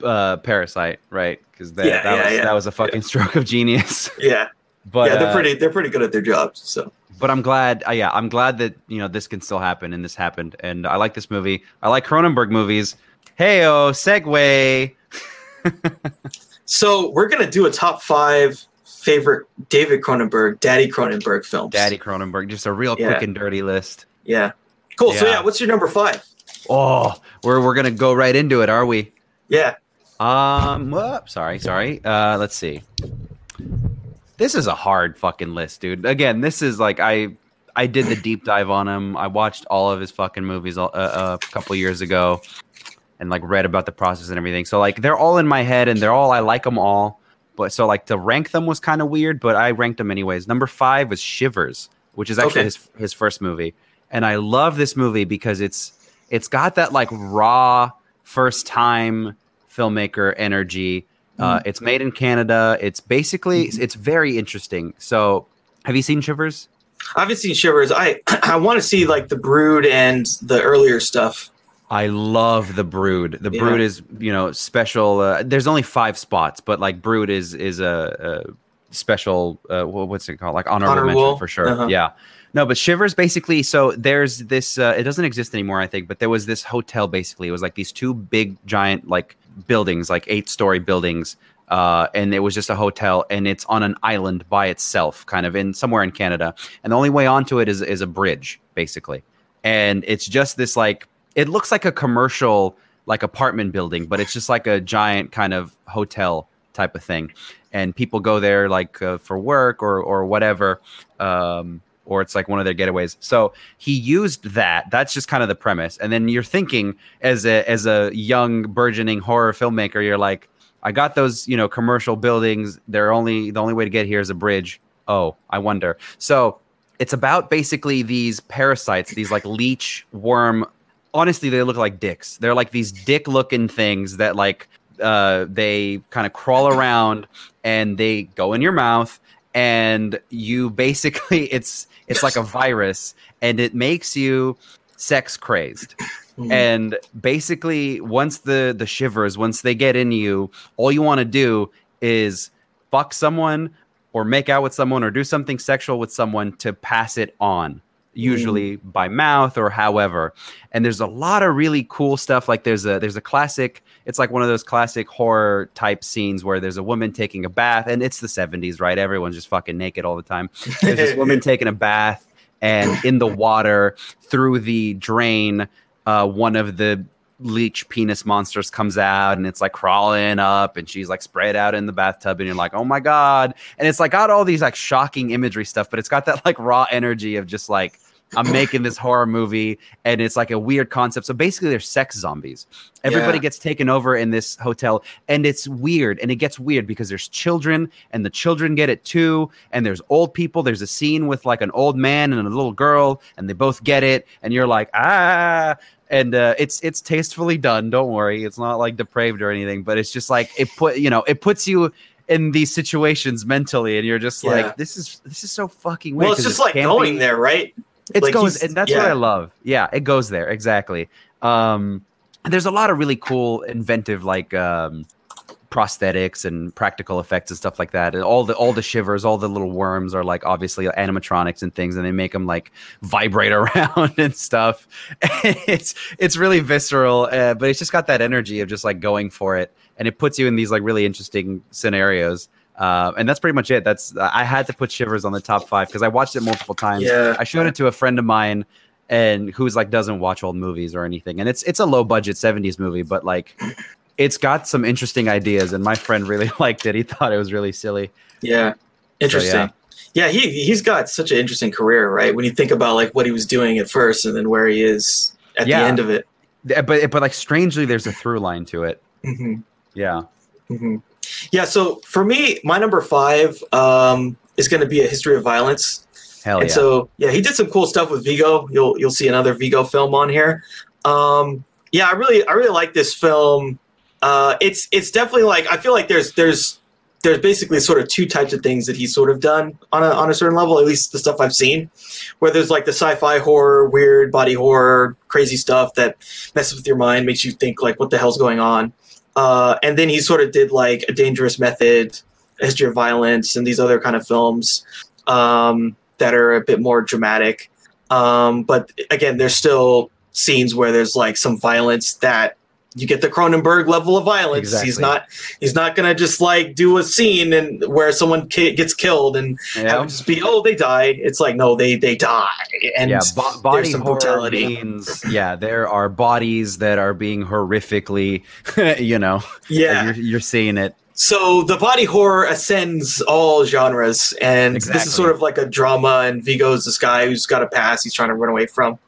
uh Parasite, right? Because that, Yeah, that, yeah, was, yeah. that was a fucking stroke of genius. yeah, But yeah, they're uh, pretty they're pretty good at their jobs. So but I'm glad. Uh, yeah, I'm glad that you know this can still happen and this happened. And I like this movie. I like Cronenberg movies. Hey, oh, segue. so we're gonna do a top five favorite David Cronenberg, Daddy Cronenberg films. Daddy Cronenberg. Just a real Yeah. quick and dirty list. Yeah. Cool. So Yeah. yeah, what's your number five? Oh, we're we're gonna go right into it, are we? Yeah. Um, whoop, sorry, sorry. Uh, let's see. This is a hard fucking list, dude. Again, this is like I I did the deep dive on him. I watched all of his fucking movies uh, uh, a couple years ago, and like read about the process and everything. So like they're all in my head, and they're all I like them all. But so like to rank them was kind of weird, but I ranked them anyways. Number five was Shivers, which is actually Okay. his his first movie, and I love this movie because it's it's got that like raw first time filmmaker energy. Uh, it's made in Canada. It's basically it's very interesting. So, have you seen Shivers? I haven't seen Shivers. I I want to see like the Brood and the earlier stuff. I love the Brood. The Yeah. Brood is you know special. Uh, there's only five spots, but like Brood is is a, a special. Uh, what's it called? Like honorable, Honorable? mention for sure. Uh-huh. Yeah. No, but Shivers basically. So there's this. Uh, it doesn't exist anymore, I think. But there was this hotel. Basically, it was like these two big, giant, like buildings, like eight-story buildings, uh, and it was just a hotel, and it's on an island by itself, kind of in somewhere in Canada. And the only way onto it is is a bridge, basically. And it's just this like. It looks like a commercial, like apartment building, but it's just like a giant kind of hotel type of thing. And people go there like uh, for work or or whatever. Um, or it's like one of their getaways. So he used that. That's just kind of the premise. And then you're thinking as a as a young burgeoning horror filmmaker, you're like, I got those, you know, commercial buildings. They're only the only way to get here is a bridge. Oh, I wonder. So it's about basically these parasites, these like leech worm. Honestly, they look like dicks. They're like these dick looking things that like uh, they kind of crawl around and they go in your mouth and you basically it's it's like a virus and it makes you sex crazed mm-hmm. and basically once the the shivers once they get in you all you want to do is fuck someone or make out with someone or do something sexual with someone to pass it on usually mm. by mouth or however. And there's a lot of really cool stuff like there's a there's a classic it's like one of those classic horror type scenes where there's a woman taking a bath and it's the 70s right? Everyone's just fucking naked all the time. There's this woman taking a bath and in the water through the drain uh, one of the leech penis monsters comes out and it's like crawling up and she's like spread out in the bathtub and you're like oh my god. And it's like got all these like shocking imagery stuff but it's got that like raw energy of just like I'm making this horror movie, and it's like a weird concept. So basically, they're sex zombies. Everybody yeah. gets taken over in this hotel, and it's weird. And it gets weird because there's children, and the children get it too. And there's old people. There's a scene with like an old man and a little girl, and they both get it. And you're like, ah. And uh, it's it's tastefully done. Don't worry, it's not like depraved or anything. But it's just like it put you know it puts you in these situations mentally, and you're just yeah. like, this is this is so fucking weird. Well, it's just like going there, right? It like goes, and that's yeah. what I love. Yeah, it goes there exactly. Um, and there's a lot of really cool, inventive, like um, prosthetics and practical effects and stuff like that. And all the all the shivers, all the little worms are like obviously animatronics and things, and they make them like vibrate around and stuff. it's it's really visceral, uh, but it's just got that energy of just like going for it, and it puts you in these like really interesting scenarios. Uh, and that's pretty much it. That's I had to put Shivers on the top five because I watched it multiple times. Yeah. I showed it to a friend of mine, and who's like doesn't watch old movies or anything. And it's it's a low budget '70s movie, but like it's got some interesting ideas. And my friend really liked it. He thought it was really silly. Yeah, interesting. So, yeah. yeah, he he's got such an interesting career, right? When you think about like what he was doing at first and then where he is at yeah. the end of it. But but like strangely, there's a through line to it. Mm-hmm. Yeah. Mm-hmm. Yeah. So for me, my number five um, is going to be a history of violence. Hell and yeah. so yeah, he did some cool stuff with Viggo. You'll you'll see another Viggo film on here. Um, yeah, I really I really like this film. Uh, it's it's definitely like I feel like there's there's there's basically sort of two types of things that he's sort of done on a on a certain level, at least the stuff I've seen, where there's like the sci-fi horror, weird body horror, crazy stuff that messes with your mind, makes you think like what the hell's going on. Uh, and then he sort of did like a dangerous method, history of violence, and these other kind of films um, that are a bit more dramatic. Um, but again, there's still scenes where there's like some violence that you get the Cronenberg level of violence. Exactly. He's not he's not gonna just like do a scene and where someone ki- gets killed and yeah. just be oh they die. It's like no they they die and yeah, bo- body horror means yeah there are bodies that are being horrifically you know yeah you're, you're seeing it. So the body horror ascends all genres, and exactly. this is sort of like a drama. And Viggo's this guy who's got a past he's trying to run away from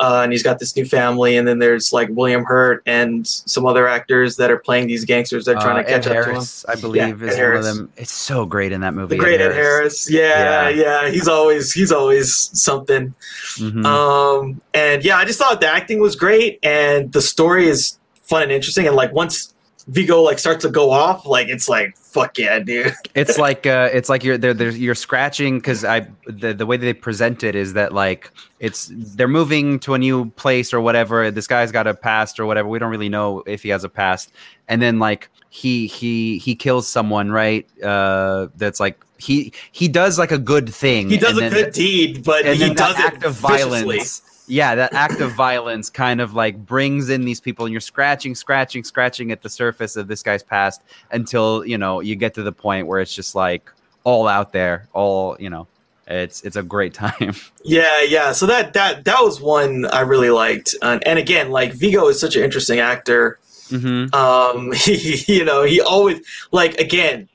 uh, and he's got this new family. And then there's like William Hurt and some other actors that are playing these gangsters that are trying uh, to catch Ed up Harris, to him. I believe yeah, is Harris. one of them. It's so great in that movie. The great Ed, Ed Harris. Harris. Yeah, yeah, yeah, He's always he's always something. Mm-hmm. Um, and yeah, I just thought the acting was great and the story is fun and interesting. And like once Viggo like starts to go off, like it's like fuck yeah, dude. it's like uh, it's like you're they're, they're you're scratching because I the, the way they present it is that like it's they're moving to a new place or whatever. This guy's got a past or whatever. We don't really know if he has a past. And then like he he he kills someone, right? Uh, that's like he he does like a good thing. He does a then, good deed, but he does act of viciously. violence. Yeah, that act of violence kind of like brings in these people, and you're scratching, scratching, scratching at the surface of this guy's past until you know you get to the point where it's just like all out there, all you know. It's it's a great time. Yeah, yeah. So that that that was one I really liked, and, and again, like Viggo is such an interesting actor. Mm-hmm. Um, he, you know, he always like again.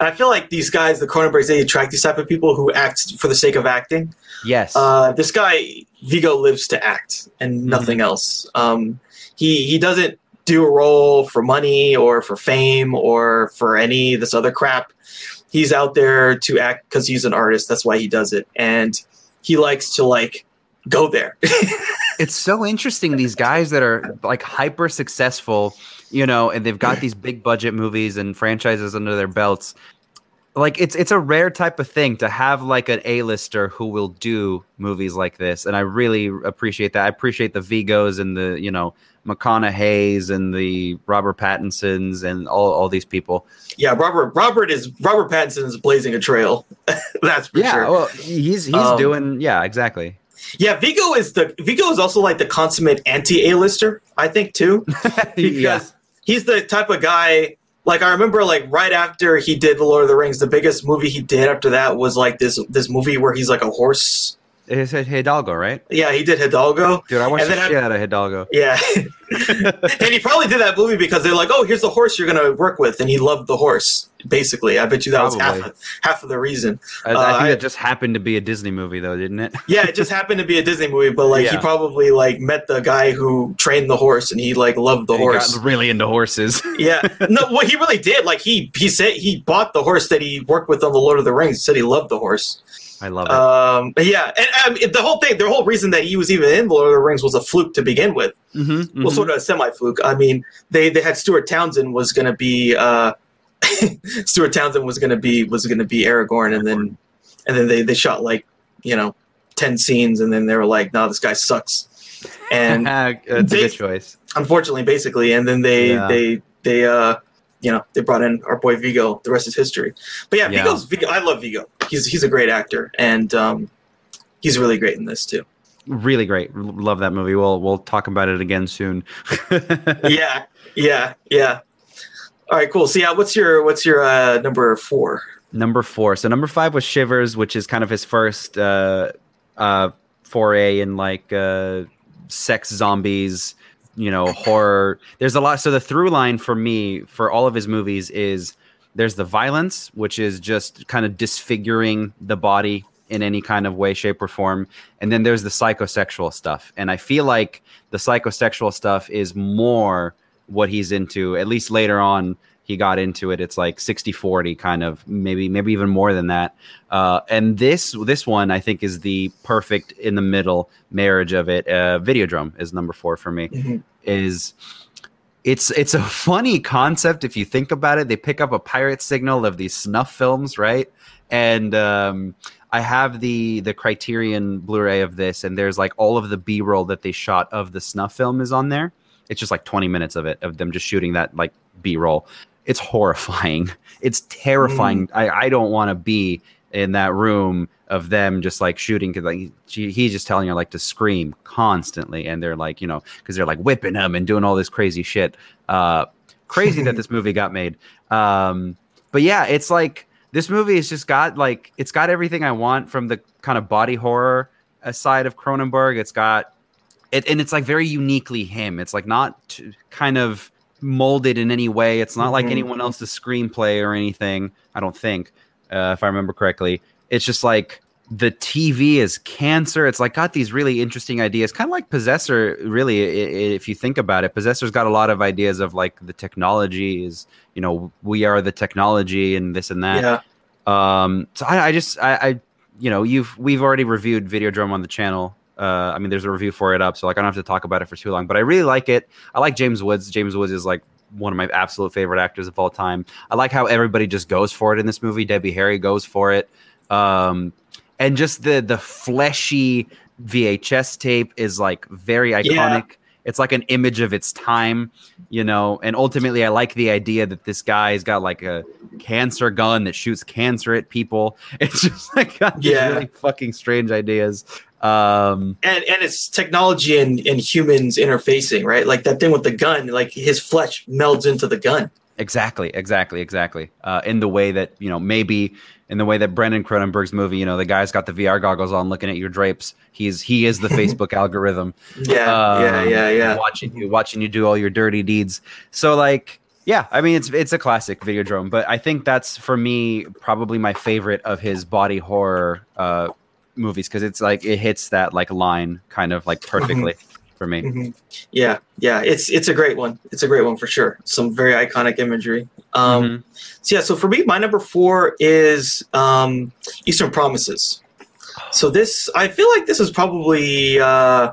I feel like these guys, the Cronenbergs, they attract these type of people who act for the sake of acting. Yes. Uh, this guy Viggo lives to act and Mm-hmm. nothing else. Um, he he doesn't do a role for money or for fame or for any of this other crap. He's out there to act because he's an artist. That's why he does it, and he likes to like go there. it's so interesting these guys that are like hyper successful you know and they've got these big budget movies and franchises under their belts like it's it's a rare type of thing to have like an a-lister who will do movies like this and i really appreciate that i appreciate the viggos and the you know mcconaughey's and the robert pattinsons and all, all these people yeah, Robert Robert is Robert Pattinson is blazing a trail. That's for yeah sure. well, he's he's Um, doing yeah exactly Yeah, Viggo is the Viggo is also like the consummate anti A-lister, I think too. because yeah he's the type of guy like I remember like right after he did the Lord of the Rings, the biggest movie he did after that was like this this movie where he's like a horse. He said hidalgo right Yeah, he did Hidalgo. dude i watched the then I- out of hidalgo Yeah. and he probably did that movie because they're like, "Oh, here's the horse you're going to work with." And he loved the horse. Basically, I bet you that was half of, half of the reason. I, I Uh, think I- that just happened to be a Disney movie, though, didn't it? Yeah, it just happened to be a Disney movie, but like he probably like met the guy who trained the horse and he like loved the He horse. got really into horses. yeah. No, what he really did, like he he said he bought the horse that he worked with on the Lord of the Rings. He said he loved the horse. I love it. Um, yeah, and um, the whole thing, the whole reason that he was even in the Lord of the Rings was a fluke to begin with. mm-hmm, Well, sort of a semi fluke. I mean, they they had Stuart Townsend was going to be uh, Stuart Townsend was going to be was going to be Aragorn, and then and then they they shot like you know ten scenes, and then they were like, "No, this guy sucks," and it's a good choice. unfortunately, basically, and then they Yeah. they they uh you know they brought in our boy Viggo. The rest is history. But yeah, Yeah. Viggo's Viggo. I love Viggo. He's he's a great actor, and um, he's really great in this too. Really great. Love that movie. We'll we'll talk about it again soon. yeah, yeah, yeah. All right, cool. So yeah, what's your what's your uh, number four? Number four. So number five was Shivers, which is kind of his first uh, uh, foray in like uh, sex zombies, you know, horror. There's a lot. So the through line for me for all of his movies is there's the violence, which is just kind of disfiguring the body in any kind of way, shape, or form. And then there's the psychosexual stuff. And I feel like the psychosexual stuff is more what he's into, at least later on he got into it. It's like 60 40 kind of maybe maybe even more than that. Uh, and this this one i think is the perfect in the middle marriage of it. Uh, videodrome is number four for me. Mhm. is it's it's a funny concept if you think about it. They pick up a pirate signal of these snuff films right? And um, i have the the criterion blu-ray of this and there's like all of the b-roll that they shot of the snuff film is on there. It's just like 20 minutes of it of them just shooting that like b-roll. It's horrifying. It's terrifying. I, I don't want to be in that room of them just like shooting because like she, he's just telling her like to scream constantly and they're like you know because they're like whipping him and doing all this crazy shit. Uh crazy that this movie got made. Um but yeah it's like this movie has just got like it's got everything i want from the kind of body horror uh, side of cronenberg. It's got it and it's like very uniquely him. It's like not t- kind of molded in any way. It's not like Mhm. anyone else's screenplay or anything i don't think uh, if i remember correctly. It's just like the tv is cancer it's like got these really interesting ideas kind of like possessor really if you think about it possessor's got a lot of ideas of like the technology is you know we are the technology and this and that Yeah, um, so I, I just I, I you know you've we've already reviewed Videodrome on the channel. Uh, I mean, there's a review for it up, so like I don't have to talk about it for too long. But I really like it. I like James Woods. James Woods is like one of my absolute favorite actors of all time. I like how everybody just goes for it in this movie. Debbie Harry goes for it, um, and just the the fleshy VHS tape is like very iconic. Yeah. It's like an image of its time, you know. And ultimately, I like the idea that this guy's got like a cancer gun that shoots cancer at people. It's just like got yeah. really fucking strange ideas. Um, and and it's technology and, and humans interfacing, right? Like that thing with the gun, like his flesh melds into the gun. Exactly, exactly, exactly. Uh, in the way that you know, maybe in the way that Brandon Cronenberg's movie, you know, the guy's got the VR goggles on, looking at your drapes. He's he is the Facebook algorithm. Yeah, um, yeah, yeah, yeah. Watching you, watching you do all your dirty deeds. So like, yeah, I mean, it's it's a classic Videodrome, but I think that's for me probably my favorite of his body horror uh, movies because it's like it hits that like line kind of like perfectly mm-hmm. For me. Mm-hmm. Yeah, yeah, it's it's a great one. It's a great one for sure. Some very iconic imagery. Um, mm-hmm. So yeah, so for me, my number four is um, Eastern Promises. So this, I feel like this is probably, uh,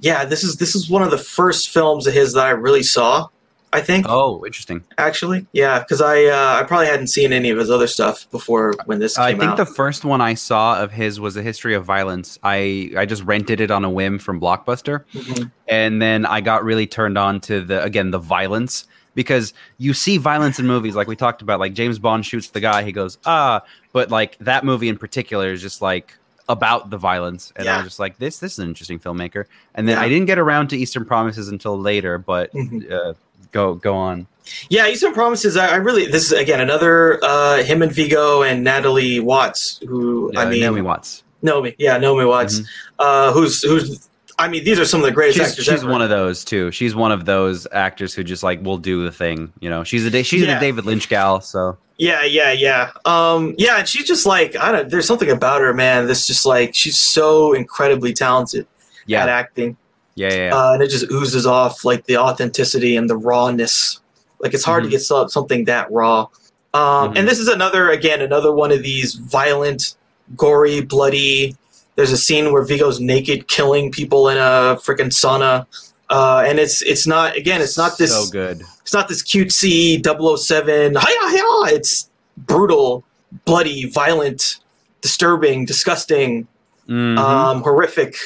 yeah, this is this is one of the first films of his that I really saw. I think. Oh, interesting. Actually, yeah, because I uh, I probably hadn't seen any of his other stuff before when this. I think out. the first one I saw of his was a history of violence. I I just rented it on a whim from Blockbuster, mm-hmm. and then I got really turned on to the again the violence because you see violence in movies like we talked about like James Bond shoots the guy he goes ah but like that movie in particular is just like about the violence and yeah. I was just like this this is an interesting filmmaker and then yeah. I didn't get around to Eastern Promises until later but mm-hmm. uh, go go on. Yeah, Eastern Promises. I, I really this is again another uh, him and Viggo and Natalie Watts, who I mean Naomi Watts. Naomi, yeah, Naomi Watts, mm-hmm. uh, who's who's. I mean, these are some of the greatest she's, actors. She's ever. one of those too. She's one of those actors who just like will do the thing. You know, she's a she's yeah. a David Lynch gal. So yeah, yeah, yeah. Um, yeah, and she's just like I don't. There's something about her, man. That's just like she's so incredibly talented yeah. at acting. Yeah, yeah. Uh, and it just oozes off like the authenticity and the rawness. Like it's hard mm-hmm. to get something that raw. Um, mm-hmm. And this is another, again, another one of these violent, gory, bloody. There's a scene where Viggo's naked, killing people in a freaking sauna. Uh, and it's it's not again it's not this so good it's not this cutesy 007 hiya, hiya. it's brutal bloody violent disturbing disgusting mm-hmm. um, horrific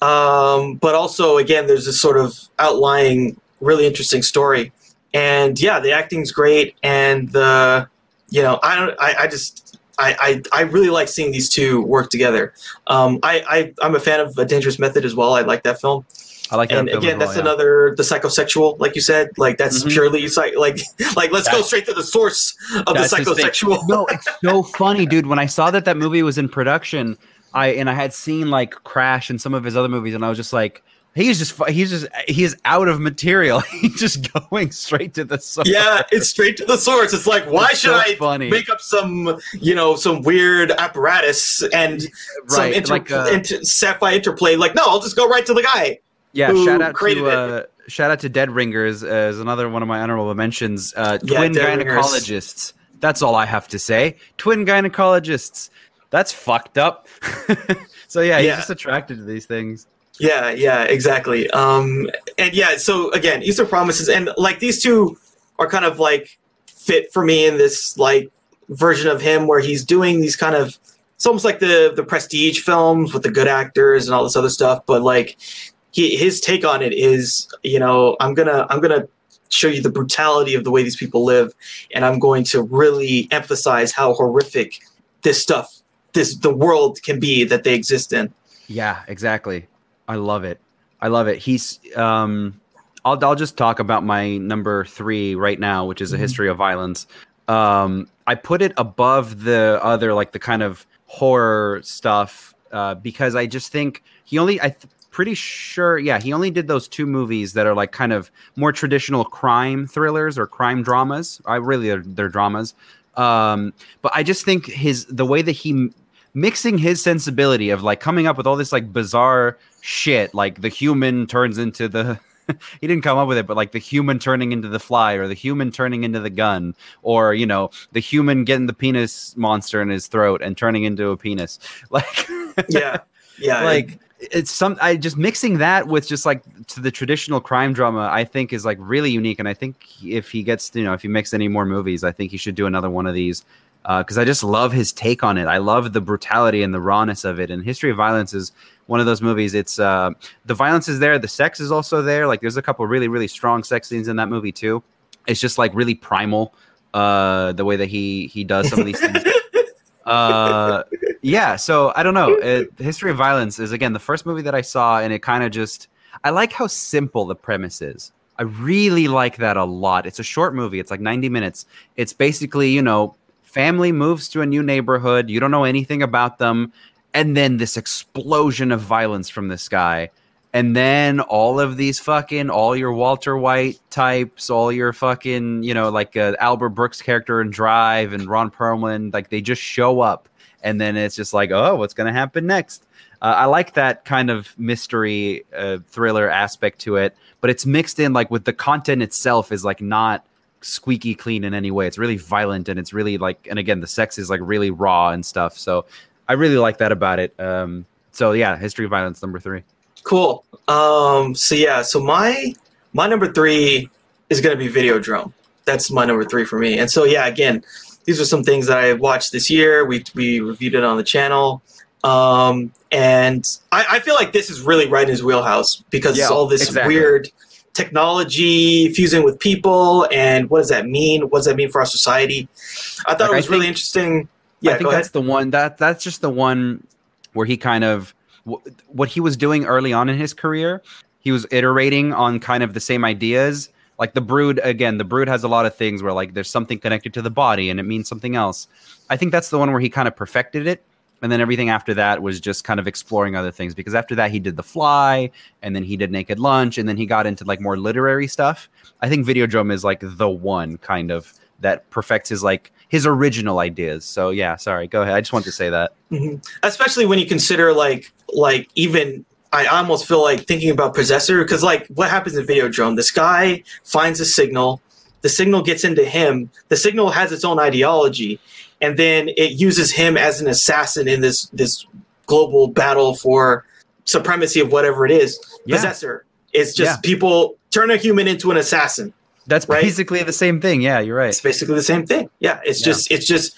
um, but also, again, there's this sort of outlying, really interesting story. And yeah, the acting's great, and the you know, I don't, I, I just, I, I, I really like seeing these two work together. Um, I, I, I'm a fan of A Dangerous Method as well. I like that film. I like that. And again, that's well, yeah. another the psychosexual, like you said, like that's mm-hmm. purely psych, like like let's that's, go straight to the source of the psychosexual. no, it's so funny, dude. When I saw that that movie was in production, I and I had seen like Crash and some of his other movies, and I was just like, he's just he's just he's out of material. he's just going straight to the source. Yeah, it's straight to the source. It's like, why it's should so I funny. make up some you know some weird apparatus and right, some inter- like, uh, inter- sci-fi interplay? Like, no, I'll just go right to the guy. Yeah, shout out to uh, shout out to Dead Ringers as another one of my honorable mentions. Uh, twin yeah, gynecologists. Ringers. That's all I have to say. Twin gynecologists that's fucked up. so yeah, he's yeah. just attracted to these things. Yeah, yeah, exactly. Um, and yeah, so again, Easter Promises, and like these two are kind of like fit for me in this like version of him where he's doing these kind of it's almost like the the prestige films with the good actors and all this other stuff, but like he his take on it is, you know, I'm gonna I'm gonna show you the brutality of the way these people live, and I'm going to really emphasize how horrific this stuff this the world can be that they exist in. Yeah, exactly. I love it. I love it. He's um I'll I'll just talk about my number 3 right now, which is a mm-hmm. history of violence. Um I put it above the other like the kind of horror stuff uh because I just think he only I th- pretty sure yeah he only did those two movies that are like kind of more traditional crime thrillers or crime dramas i really they're, they're dramas um but i just think his the way that he mixing his sensibility of like coming up with all this like bizarre shit, like the human turns into the he didn't come up with it, but like the human turning into the fly or the human turning into the gun or, you know, the human getting the penis monster in his throat and turning into a penis. Like, yeah, yeah. Like, it's some I just mixing that with just like to the traditional crime drama I think is like really unique and I think if he gets you know if he makes any more movies I think he should do another one of these because uh, I just love his take on it. I love the brutality and the rawness of it. And History of Violence is one of those movies. It's uh, the violence is there. The sex is also there. Like there's a couple really really strong sex scenes in that movie too. It's just like really primal uh, the way that he he does some of these things. Uh yeah so i don't know. It, history of violence is again the first movie that i saw and it kind of just i like how simple the premise is. I really like that a lot. It's a short movie. It's like 90 minutes. It's basically you know family moves to a new neighborhood you don't know anything about them and then this explosion of violence from this guy and then all of these fucking all your Walter White types, all your fucking you know like uh, Albert Brooks character in Drive and Ron Perlman, like they just show up, and then it's just like, oh, what's gonna happen next? Uh, I like that kind of mystery uh, thriller aspect to it, but it's mixed in like with the content itself is like not squeaky clean in any way. It's really violent and it's really like, and again, the sex is like really raw and stuff. So I really like that about it. Um, so yeah, history of violence number three. Cool. Um, so yeah, so my my number three is gonna be Video Videodrome. That's my number three for me. And so yeah, again, these are some things that I watched this year. We we reviewed it on the channel. Um, and I, I feel like this is really right in his wheelhouse because Yeah, it's all this exactly. weird technology fusing with people and what does that mean? What does that mean for our society? I thought Like, it was really interesting. Yeah, I think that's the one that that's just the one where he kind of what he was doing early on in his career. He was iterating on kind of the same ideas. Like the brood again, the brood has a lot of things where like there's something connected to the body and it means something else. I think that's the one where he kind of perfected it. And then everything after that was just kind of exploring other things because after that he did The Fly and then he did Naked Lunch and then he got into like more literary stuff. I think Videodrome is like the one kind of that perfects his like his original ideas. So yeah, sorry, go ahead. I just wanted to say that. Mhm. especially when you consider like like even I almost feel like thinking about possessor because like what happens in Videodrome? This guy finds a signal, the signal gets into him. The signal has its own ideology, and then it uses him as an assassin in this this global battle for supremacy of whatever it is. Yeah. Possessor It's just Yeah. people turn a human into an assassin. That's Right? basically the same thing. Yeah, you're right. It's basically the same thing. Yeah, it's Yeah. just it's just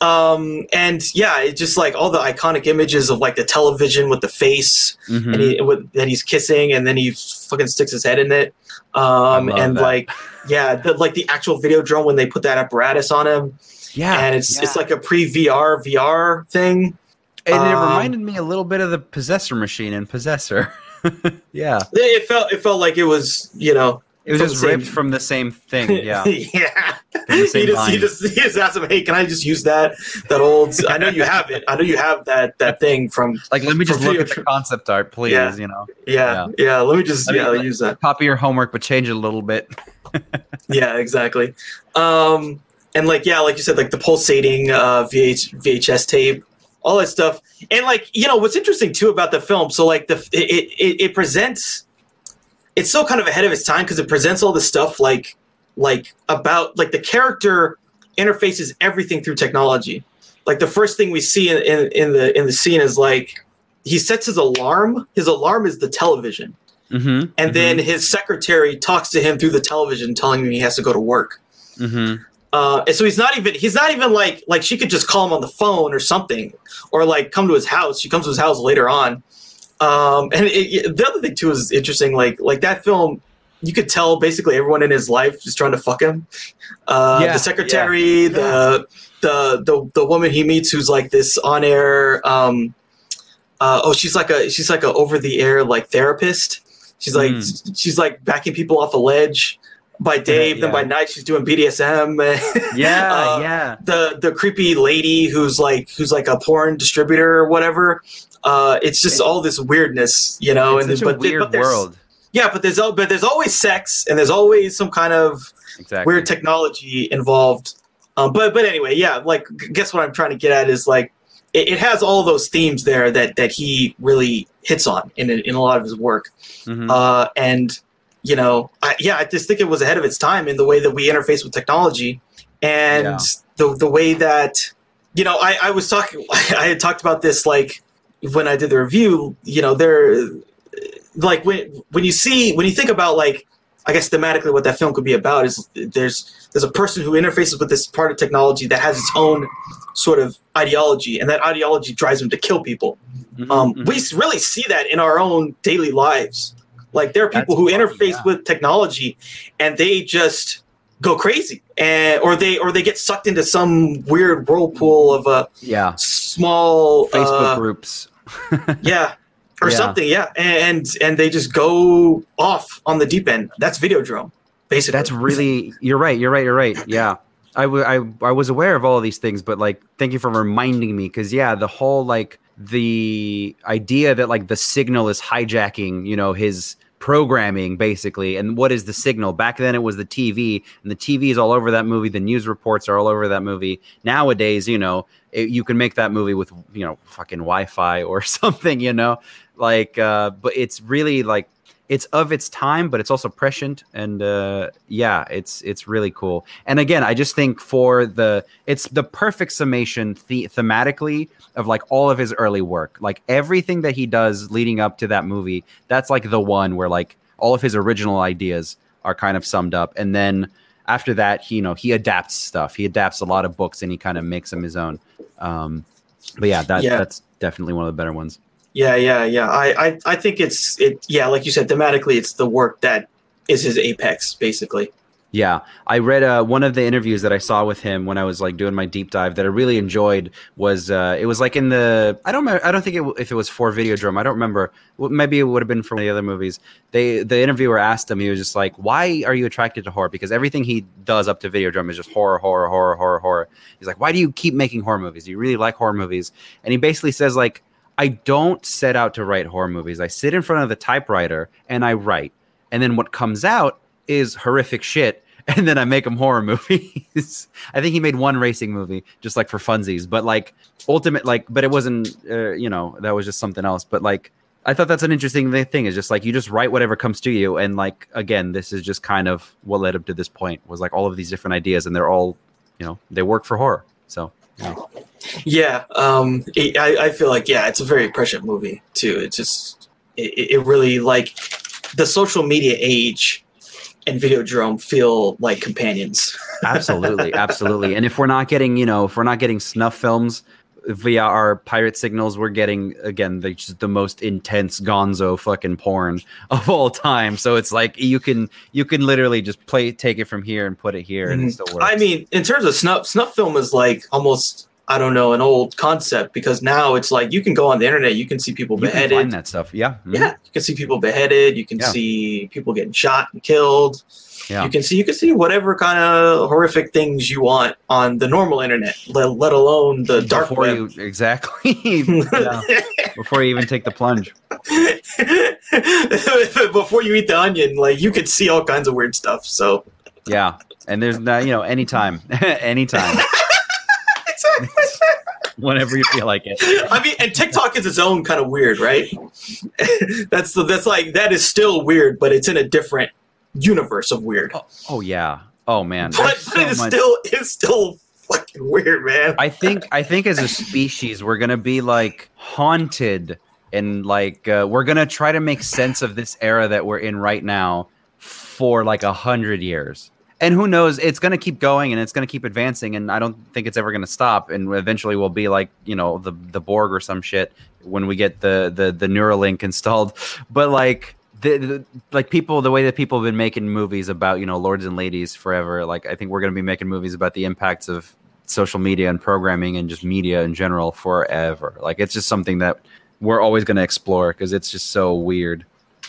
um and yeah, it's just like all the iconic images of like the television with the face Mhm. and he with, that he's kissing and then he fucking sticks his head in it. Um and that. like yeah, the, like the actual Videodrome when they put that apparatus on him yeah, and it's yeah. it's like a pre-VR VR thing. and it um, reminded me a little bit of the Possessor machine in Possessor. yeah, It felt it felt like it was, you know, it was from just the same- ripped from the same thing. Yeah, yeah. the He just, he just he just asked him, "Hey, can I just use that that old? I know you have it. I know you have that that thing from like let me just look at video- the concept art, please. Yeah. You know, yeah yeah. let me just Let me- yeah use that. copy your homework, but change it a little bit. Yeah, exactly. Um, and like yeah, like you said, like the pulsating uh, VH, VHS tape, all that stuff, and like you know what's interesting too about the film. So like the it it, it presents, it's so kind of ahead of its time because it presents all this stuff like like about like the character interfaces everything through technology. Like the first thing we see in, in, in the in the scene is like he sets his alarm. His alarm is the television. Mm-hmm. And then his secretary talks to him through the television, telling him he has to go to work. mm-hmm. Uh, and so he's not even he's not even like like she could just call him on the phone or something, or like come to his house. She comes to his house later on. Um, and it, it- the other thing too is interesting. Like like that film, you could tell basically everyone in his life is trying to fuck him. Uh, Yeah, the secretary, the the the the woman he meets who's like this on air. Um, uh, oh, she's like a she's like a over the air like therapist. She's like Mm. she's like backing people off a ledge by day, then yeah. by night she's doing BDSM. Yeah, Uh, yeah. The the creepy lady who's like who's like a porn distributor or whatever. Uh, it's just all this weirdness, you know. it's and such but a weird but world. Yeah, but there's but there's always sex and there's always some kind of Exactly. weird technology involved. Um, but but anyway, yeah, like guess what I'm trying to get at is like it, it has all those themes there that that he really hits on in in a lot of his work. Mhm. Uh, and you know, I, yeah, I just think it was ahead of its time in the way that we interface with technology and Yeah. the the way that you know I, I was talking I had talked about this like when I did the review, you know, they're like when when you see when you think about like I guess thematically what that film could be about is there's there's a person who interfaces with this part of technology that has its own sort of ideology, and that ideology drives them to kill people. Mhm, Um, mhm. We really see that in our own daily lives. Like there are people That's who funny, interface yeah. with technology, and they just go crazy, and or they or they get sucked into some weird whirlpool of a yeah, small Facebook uh, groups. yeah, or Yeah. something, yeah, and and they just go off on the deep end. That's video Videodrome, basically. That's really you're right. You're right. You're right. Yeah. I, w- I, I was aware of all of these things, but like, thank you for reminding me. Cause yeah, the whole like the idea that like the signal is hijacking, you know, his programming basically. And what is the signal? Back then it was the TV and the TV is all over that movie. The news reports are all over that movie. Nowadays, you know, it, you can make that movie with, you know, fucking Wi-Fi or something, you know, like, uh, but it's really like, it's of its time, but it's also prescient, and uh, yeah, it's it's really cool. And again, I just think for the it's the perfect summation the- thematically of like all of his early work, like everything that he does leading up to that movie. That's like the one where like all of his original ideas are kind of summed up, and then after that, he you know he adapts stuff. He adapts a lot of books, and he kind of makes them his own. Um, but yeah, that Yeah. that's definitely one of the better ones. Yeah, yeah, yeah. I, I, I think it's it. Yeah, like you said, thematically, it's the work that is his apex, basically. Yeah, I read uh, one of the interviews that I saw with him when I was like doing my deep dive that I really enjoyed was uh, it was like in the I don't I don't think it, if it was for Videodrome I don't remember maybe it would have been from the other movies. They the interviewer asked him he was just like why are you attracted to horror because everything he does up to Videodrome is just horror horror horror horror horror. He's like why do you keep making horror movies? Do you really like horror movies? And he basically says like I don't set out to write horror movies. I sit in front of the typewriter and I write. And then what comes out is horrific shit. And then I make them horror movies. I think he made one racing movie just like for funsies, but like ultimate, like, but it wasn't, uh, you know, that was just something else. But like, I thought that's an interesting thing. Is just like you just write whatever comes to you, and like again, this is just kind of what led up to this point. Was like all of these different ideas, and they're all, you know, they work for horror. So yeah. Um, it, I, I feel like yeah, it's a very prescient movie too. It just it, it really like the social media age and Videodrome feel like companions. absolutely absolutely and if we're not getting you know if we're not getting snuff films via our pirate signals we're getting again the, just the most intense gonzo fucking porn of all time so it's like you can you can literally just play take it from here and put it here and it still works I mean, in terms of snuff, snuff film is like almost I don't know an old concept because now it's like you can go on the internet, you can see people you can beheaded. find that stuff yeah mhm. Yeah, you can see people beheaded. You can Yeah. see people getting shot and killed. Yeah. You can see you can see whatever kind of horrific things you want on the normal internet, let, let alone the dark before web. you exactly before you even take the plunge Before you eat the onion, like you could see all kinds of weird stuff. So yeah and there's not you know anytime anytime whenever you feel like it I mean, and TikTok is its own kind of weird, right? that's the, that's like that is still weird, but it's in a different universe of weird. oh, oh yeah oh man but but so it is much- still it's still fucking weird, man. I think I think as a species we're gonna be like haunted and like uh, we're gonna try to make sense of this era that we're in right now for like a hundred years. And who knows? It's gonna keep going and it's gonna keep advancing, and I don't think it's ever gonna stop. And eventually, we'll be like you know the the Borg or some shit when we get the the the Neuralink installed. But like the, the like people the way that people have been making movies about you know lords and ladies forever like i think we're going to be making movies about the impacts of social media and programming and just media in general forever like it's just something that we're always going to explore because it's just so weird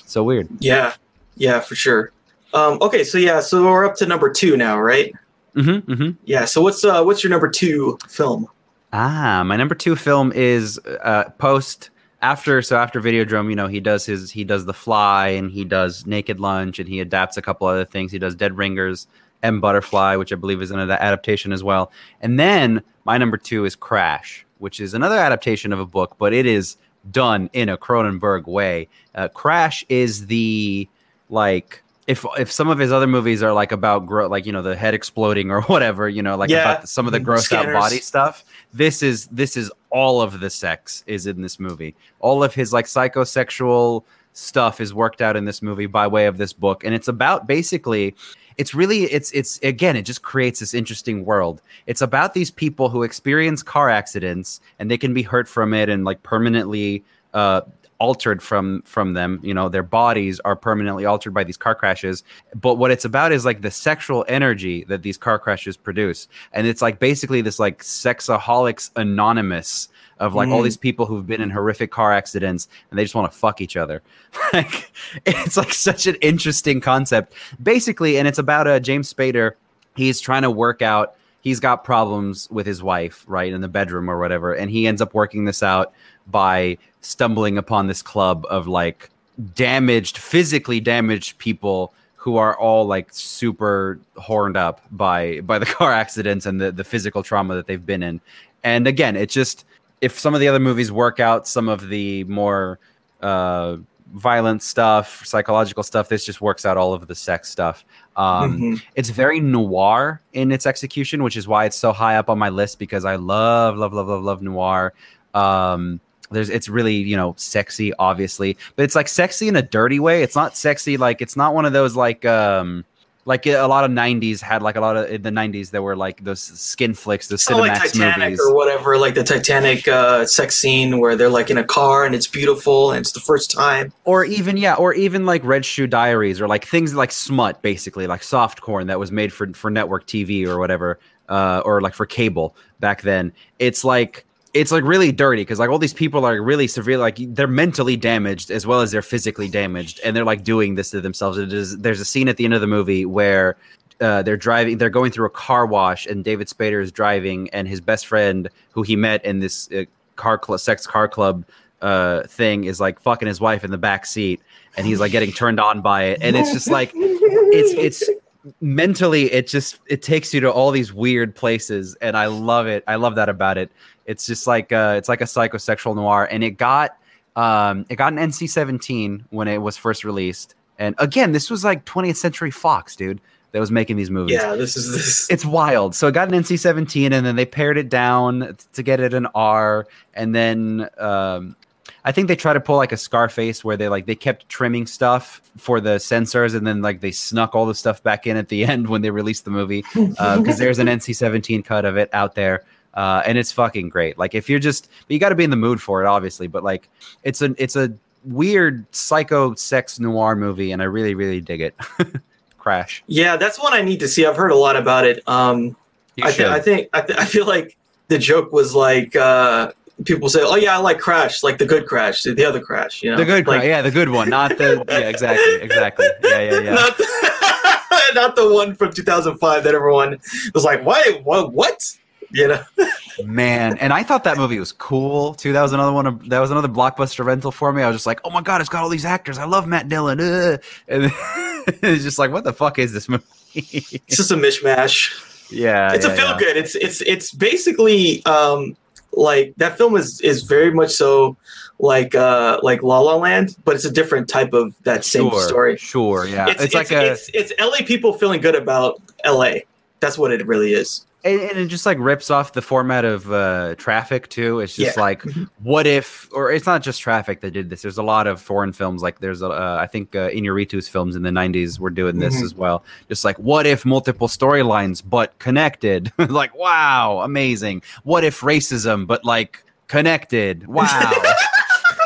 so weird Yeah, yeah, for sure. Um, okay, so yeah, so we're up to number two now, right? mm-hmm, mm-hmm. Yeah. So what's uh what's your number two film? Ah, my number two film is uh, post after so after Videodrome. You know, he does his he does The Fly and he does Naked Lunch and he adapts a couple other things. He does Dead Ringers, and Butterfly, which I believe is another adaptation as well. And then my number two is Crash, which is another adaptation of a book, but it is done in a Cronenberg way. Uh, Crash is the like if if some of his other movies are like about gro- like you know the head exploding or whatever you know like Yeah. about some of the grossed out body stuff this is this is all of the sex is in this movie. All of his like psychosexual stuff is worked out in this movie by way of this book, and it's about basically. It's really it's it's again it just creates this interesting world. It's about these people who experience car accidents and they can be hurt from it and like permanently uh, altered from from them. You know their bodies are permanently altered by these car crashes. But what it's about is like the sexual energy that these car crashes produce. And it's like basically this like sexaholics anonymous of like all Mm. these people who've been in horrific car accidents and they just want to fuck each other. Like it's like such an interesting concept. Basically and it's about uh, james spader. He's trying to work out he's got problems with his wife right in the bedroom or whatever and he ends up working this out by stumbling upon this club of like damaged physically damaged people who are all like super horned up by by the car accidents and the the physical trauma that they've been in and again it just if some of the other movies work out some of the more uh violent stuff psychological stuff this just works out all of the sex stuff um Mhm. it's very noir in its execution, which is why it's so high up on my list because I love, love, love, love, love noir. Um, there's it's really you know sexy, obviously, but it's like sexy in a dirty way. It's not sexy like it's not one of those like um like a lot of '90s had like a lot of in the '90s there were like those skin flicks, the Oh, like Cinemax Titanic movies. or whatever, like the Titanic uh, sex scene where they're like in a car and it's beautiful and it's the first time. or even yeah or even like red shoe diaries or like things like smut basically like soft corn that was made for for network tv or whatever uh or like for cable back then it's like it's like really dirty because like all these people are really severe like they're mentally damaged as well as they're physically damaged and they're like doing this to themselves it is there's a scene at the end of the movie where uh, they're driving they're going through a car wash and david spader is driving and his best friend who he met in this uh, car sex car club uh thing is like fucking his wife in the back seat and he's like getting turned on by it and it's just like it's it's mentally it just it takes you to all these weird places and i love it i love that about it it's just like uh it's like a psychosexual noir and it got um it got an nc-17 when it was first released and again this was like 20th century fox dude that was making these movies Yeah, this is this. it's wild. So it got an NC seventeen, and then they pared it down to get it an R, and then um, I think they try to pull like a Scarface where they like they kept trimming stuff for the censors, and then like they snuck all the stuff back in at the end when they released the movie because there's an NC seventeen cut of it out there. Uh, and it's fucking great. Like if you're just, but you got to be in the mood for it, obviously. But like, it's a it's a weird psycho sex noir movie, and I really really dig it. Crash. Yeah, that's one I need to see. I've heard a lot about it. Um, I, th- I think I, th- I feel like the joke was like uh, people say, "Oh yeah, I like Crash, like the good Crash, the other Crash." You know, The good, like, Crash, yeah, the good one, not the yeah, exactly, exactly, yeah, yeah, yeah. not, the, not the one from 2005 that everyone was like, "Why? What? What?" You know, Man, and I thought that movie was cool too. That was another one. Of, that was another blockbuster rental for me. I was just like, oh my god, it's got all these actors. I love Matt Dillon. uh," And it's just like, what the fuck is this movie? it's just a mishmash. yeah, it's yeah, a feel yeah. good. It's it's it's basically um like that film is is very much so like uh like La La Land, but it's a different type of that same Sure, story. Sure, yeah. It's, It's, it's, like a, it's it's LA people feeling good about LA. That's what it really is. And, and it just like rips off the format of uh, Traffic too. It's just Yeah. like, what if, or it's not just Traffic that did this. There's a lot of foreign films. Like there's, a, uh, I think uh, Inarritu's films in the '90s were doing this Mhm. as well. Just like, what if multiple storylines but connected? like, wow, amazing. What if racism but like connected? Wow.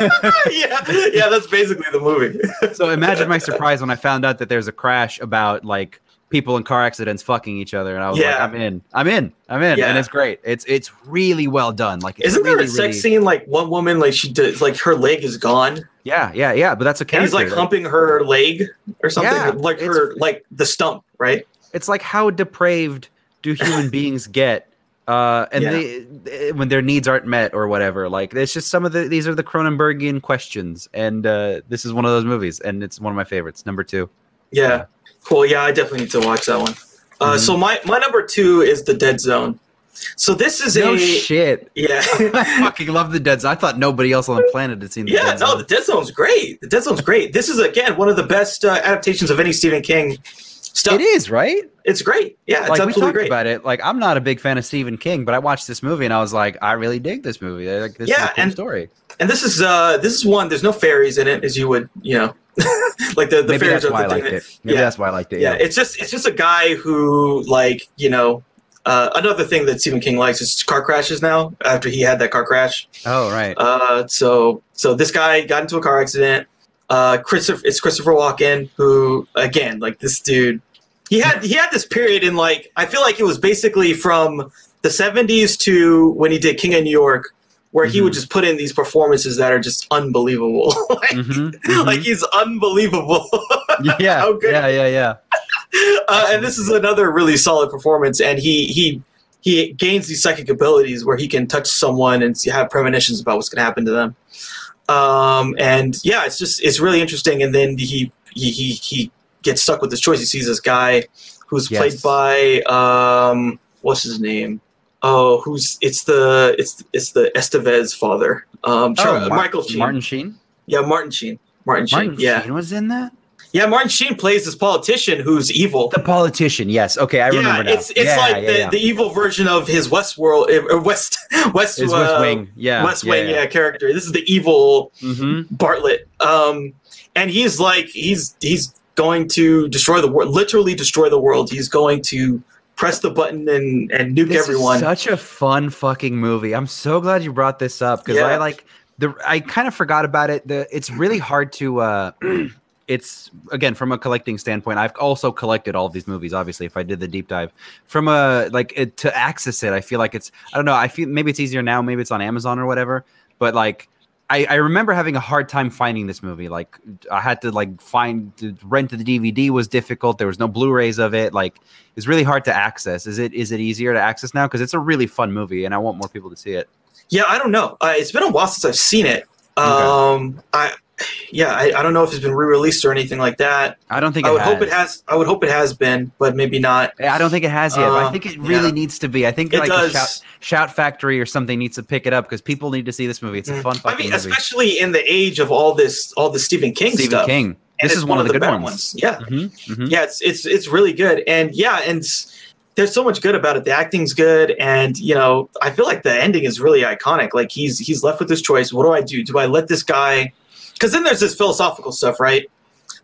yeah, yeah, that's basically the movie. so imagine my surprise when I found out that there's a crash about like people in car accidents fucking each other, and I was like, I'm in, I'm in, I'm in, Yeah. and it's great. It's it's really well done. Like, it's Isn't there a sex really- scene like one woman like she does like her leg is gone Yeah, yeah, yeah. But that's a and character. he's like humping her leg or something Yeah, like her like the stump, right? it's like how depraved do human beings get? Uh, and Yeah. they, they- when their needs aren't met or whatever, like it's just some of the these are the Cronenbergian questions, and uh, this is one of those movies, and it's one of my favorites. Number two, Yeah. Cool. Yeah, I definitely need to watch that one. Uh, Mhm. So my my number two is the Dead Zone. So this is no a shit. yeah. I fucking love the Dead Zone. I thought nobody else on the planet had seen the Yeah, Dead no, the Dead Zone's great. The Dead Zone's great. This is again one of the best uh, adaptations of any Stephen King stuff. It is right. It's great. Yeah, it's like we absolutely talked great. about it. Like I'm not a big fan of Stephen King, but I watched this movie and I was like, I really dig this movie. Like this Yeah, is a cool and- story. And this is uh this is one. There's no fairies in it, as you would you know, like the the Maybe that's why I liked that- it. Maybe yeah. that's why I liked it. yeah, Yeah. it's just it's just a guy who like you know uh, another thing that Stephen King likes is car crashes now after he had that car crash. oh right. Uh, so so this guy got into a car accident. Uh, Christopher it's Christopher Walken who again like this dude he had he had this period in like I feel like it was basically from the 70s to when he did King of New York where he Mhm. would just put in these performances that are just unbelievable. like, Mhm, mhm. like he's unbelievable. yeah. Yeah. Yeah. Yeah. uh, and this is another really solid performance. And he he he gains these psychic abilities where he can touch someone and have premonitions about what's going to happen to them. Um, and yeah, it's just it's really interesting. And then he he he, he gets stuck with this choice. He sees this guy who's Yes. played by um what's his name. Oh, who's it's the it's it's the Estevez father. Um, Char- Oh, Mar- Michael Sheen. Martin Sheen. Yeah, Martin Sheen. Martin Sheen. Martin yeah, Sheen was in that. yeah. Martin Sheen plays this politician who's evil. The politician. Yes. Okay. I yeah, remember now. it's it's Yeah, like yeah, the, yeah. the evil version of his Westworld uh, West West uh, West Wing. Yeah. West Wing yeah. character. This is the evil hmm Bartlet. Um, and he's like he's he's going to destroy the world, literally destroy the world. He's going to press the button and and nuke This everyone. such a fun fucking movie. I'm so glad you brought this up because I like the. I kind of forgot about it. The it's really hard to. uh It's again from a collecting standpoint. I've also collected all of these movies. Obviously, if I did the deep dive, from a like it, to access it, I feel like it's. I don't know. I feel maybe it's easier now. Maybe it's on Amazon or whatever. But like I, I remember having a hard time finding this movie. Like I had to like find to rent the DVD was difficult. There was no Blu-rays of it. Like it's really hard to access. Is it is it easier to access now? Because it's a really fun movie, and I want more people to see it. yeah, I don't know. Uh, it's been a while since I've seen it. Okay. Um, I yeah, I, I don't know if it's been re-released or anything like that. I don't think I it would has. hope it has. I would hope it has been, but maybe not. I don't think it has yet. but I Uh, think it really yeah. needs to be. I think It like does. Shout, Shout Factory or something needs to pick it up because people need to see this movie. It's a Mm. fun I mean, movie. especially in the age of all this, all the Stephen King stuff. Stephen stuff. King. And This is one, of the, good better ones. Yeah, Mhm, mhm. yeah, it's it's it's really good, and yeah, and there's so much good about it. The acting's good, and you know, I feel like the ending is really iconic. Like he's he's left with this choice. What do I do? Do I let this guy? Because then there's this philosophical stuff, right?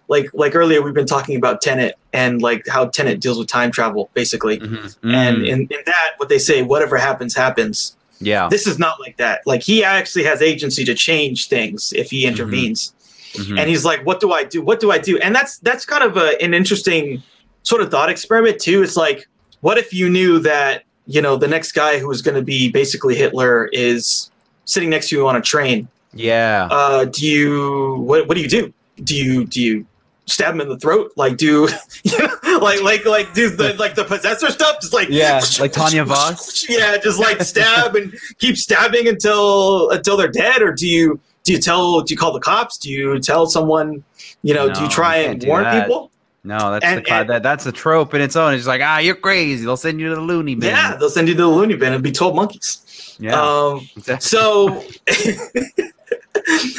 Like like earlier, we've been talking about Tenet and like how Tenet deals with time travel, basically. Mhm. And Mm. in, in that, what they say, whatever happens, happens. yeah, This is not like that. Like he actually has agency to change things if he intervenes Mhm. and he's like what do i do what do i do and that's that's kind of a, an interesting sort of thought experiment too it's like what if you knew that you know the next guy who is going to be basically hitler is sitting next to you on a train yeah. uh do you what, what do you do do you do you stab him in the throat like do you know, like like like do the like the possessor stuff just like Yeah, like Tasya Vos? yeah just like stab and keep stabbing until until they're dead or do you do you tell do you call the cops do you tell someone you know do you try and warn that. people No, that's And- the, and- that, that's a trope in its own. It's like, ah, you're crazy. They'll send you to the loony bin. yeah they'll send you to the loony bin and be told monkeys yeah. um exactly. so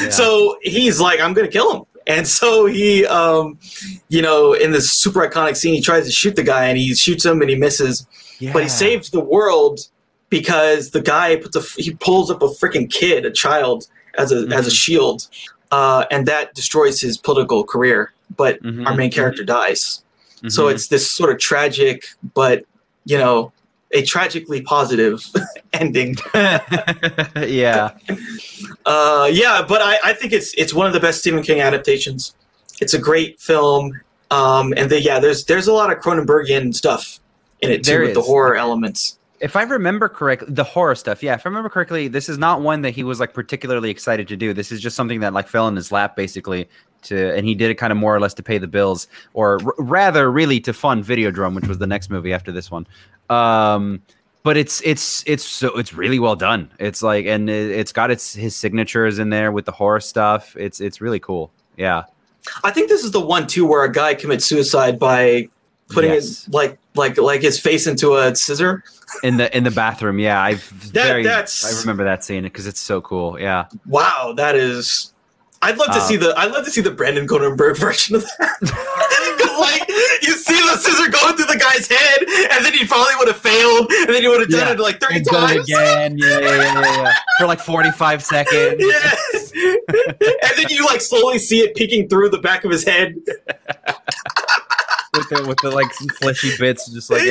so he's like i'm gonna kill him and so he um you know in this super iconic scene he tries to shoot the guy and he shoots him and he misses yeah. but he saves the world because the guy puts a he pulls up a freaking kid a child as a as a Mhm. shield uh and that destroys his political career but Mhm. our main character dies so Mhm. it's this sort of tragic but you know a tragically positive ending yeah. Uh, yeah, but I, I think it's it's one of the best Stephen King adaptations. It's a great film, um, and the, yeah, there's there's a lot of Cronenbergian stuff in it too, There with the horror elements. If I remember correctly, the horror stuff. Yeah, if I remember correctly, this is not one that he was like particularly excited to do. This is just something that like fell in his lap basically to, and he did it kind of more or less to pay the bills, or r- rather, really to fund Videodrome, which was the next movie after this one. Um, but it's it's it's so it's really well done. It's like, and it, it's got its his signatures in there with the horror stuff. It's it's really cool. Yeah. I think this is the one too where a guy commits suicide by putting Yes. his like like like his face into a scissor. in the in the bathroom. Yeah, I've That- very that's- I remember that scene because it's so cool. Yeah. Wow, that is. I'd love to Uh, see the I'd love to see the Brandon Cronenberg version of that. like you see the scissor going through the guy's head, and then he probably would have failed, and then he would have done Yeah. it like thirty And times. again. Yeah, yeah, yeah, yeah, yeah. For like 45 seconds. Yes. and then you like slowly see it peeking through the back of his head. With the, with the like some fleshy bits, just like.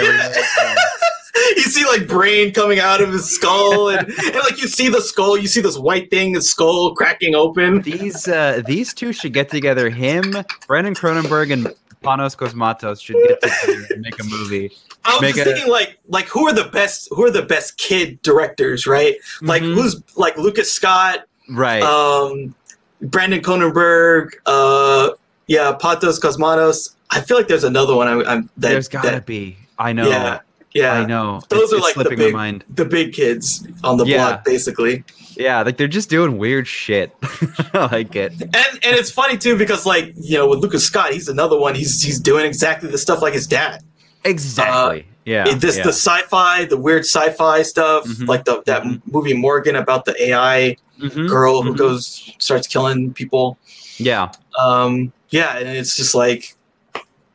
You see like brain coming out of his skull, and, and like you see the skull, you see this white thing, the skull cracking open. These uh, these two should get together. Him, Brandon Cronenberg, and Panos Cosmatos should get together and make a movie. I was just a- thinking like like who are the best who are the best kid directors, right? Like Mhm. who's like Lucas Scott, Right. um, Brandon Cronenberg, uh, yeah, Panos Cosmatos. I feel like there's another one. I'm, I'm that, There's gotta that- be. I know. yeah, yeah. I know. Those It's- are it's like the big- my mind. The big kids on the Yeah. block, basically. Yeah, like they're just doing weird shit. I like it. And and it's funny too because like you know with Lucas Scott, he's another one. He's he's doing exactly the stuff like his dad. Exactly. yeah. It- this yeah. the sci-fi, the weird sci-fi stuff, Mhm. like the that Mhm. movie Morgan about the AI Mhm, girl who mhm. goes starts killing people. Yeah. Um, yeah, and it's just like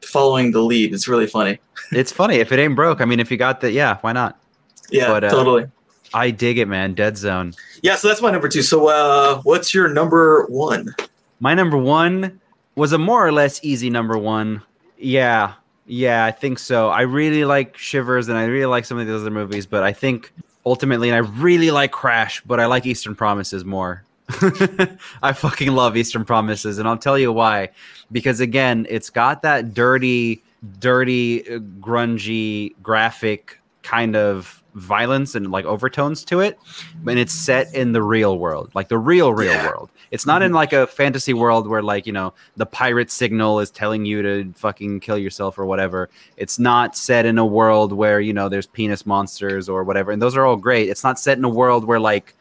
following the lead. It's really funny. It's funny. If it ain't broke, I mean, if you got the, yeah, why not? Yeah, But, uh, totally. I dig it, man. Dead Zone. Yeah, so that's my number two. So, uh, what's your number one? My number one was a more or less easy number one. Yeah. Yeah, I think so. I really like Shivers and I really like some of the other movies, but I think ultimately, and I really like Crash, but I like Eastern Promises more. I fucking love Eastern Promises, and I'll tell you why. Because again, it's got that dirty, dirty, uh, grungy, graphic kind of violence and like overtones to it, and it's set in the real world, like the real, real Yeah. world. It's not in like a fantasy world where like you know the pirate signal is telling you to fucking kill yourself or whatever. It's not set in a world where you know there's penis monsters or whatever, and those are all great. It's not set in a world where like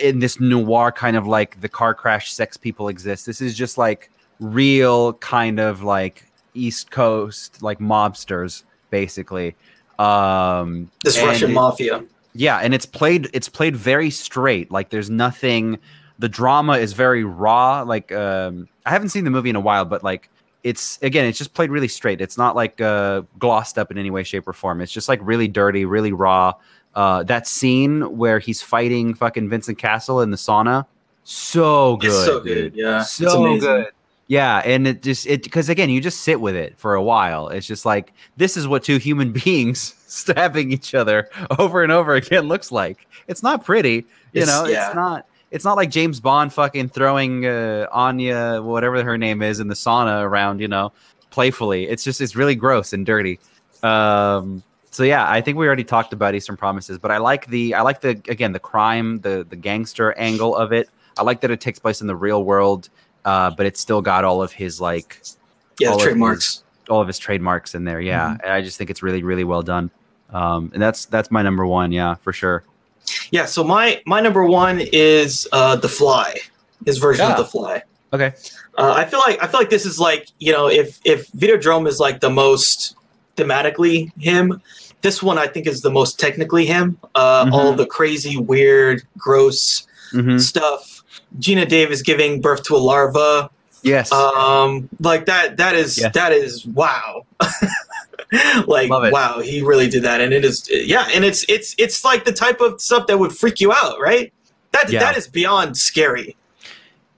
in this noir kind of like the car crash sex people exist. This is just like real kind of like East Coast like mobsters basically. Um This Russian it- mafia. yeah, and it's played it's played very straight. Like there's nothing the drama is very raw. Like um I haven't seen the movie in a while, but like it's again, it's just played really straight. It's not like uh glossed up in any way, shape, or form. It's just like really dirty, really raw. Uh that scene where he's fighting fucking Vincent Cassel in the sauna. So good. It's so dude. good. Yeah, So good. Yeah, and it just it because again, you just sit with it for a while. It's just like this is what two human beings stabbing each other over and over again looks like. It's not pretty, you It's- know. yeah. It's not. It's not like James Bond fucking throwing uh, Anya, whatever her name is, in the sauna around, you know, playfully. It's just it's really gross and dirty. Um, so yeah, I think we already talked about Eastern Promises, but I like the I like the again the crime, the the gangster angle of it. I like that it takes place in the real world, uh, but it's still got all of his like Yeah, all of trademarks. all of his trademarks in there. Yeah, Mm-hmm. and I just think it's really really well done. Um, and that's that's my number one. Yeah, for sure. Yeah, so my my number one is uh The Fly, his version Yeah. of The Fly. Okay. Uh, I feel like I feel like this is like you know if if Videodrome is like the most thematically him, this one I think is the most technically him. Uh, Mhm. All the crazy, weird, gross hmm stuff. Geena Davis giving birth to a larva. Yes. Um, like that. That is Yes. that is wow. like wow, he really did that, and it is yeah, and it's it's it's like the type of stuff that would freak you out, right? That Yeah. that is beyond scary.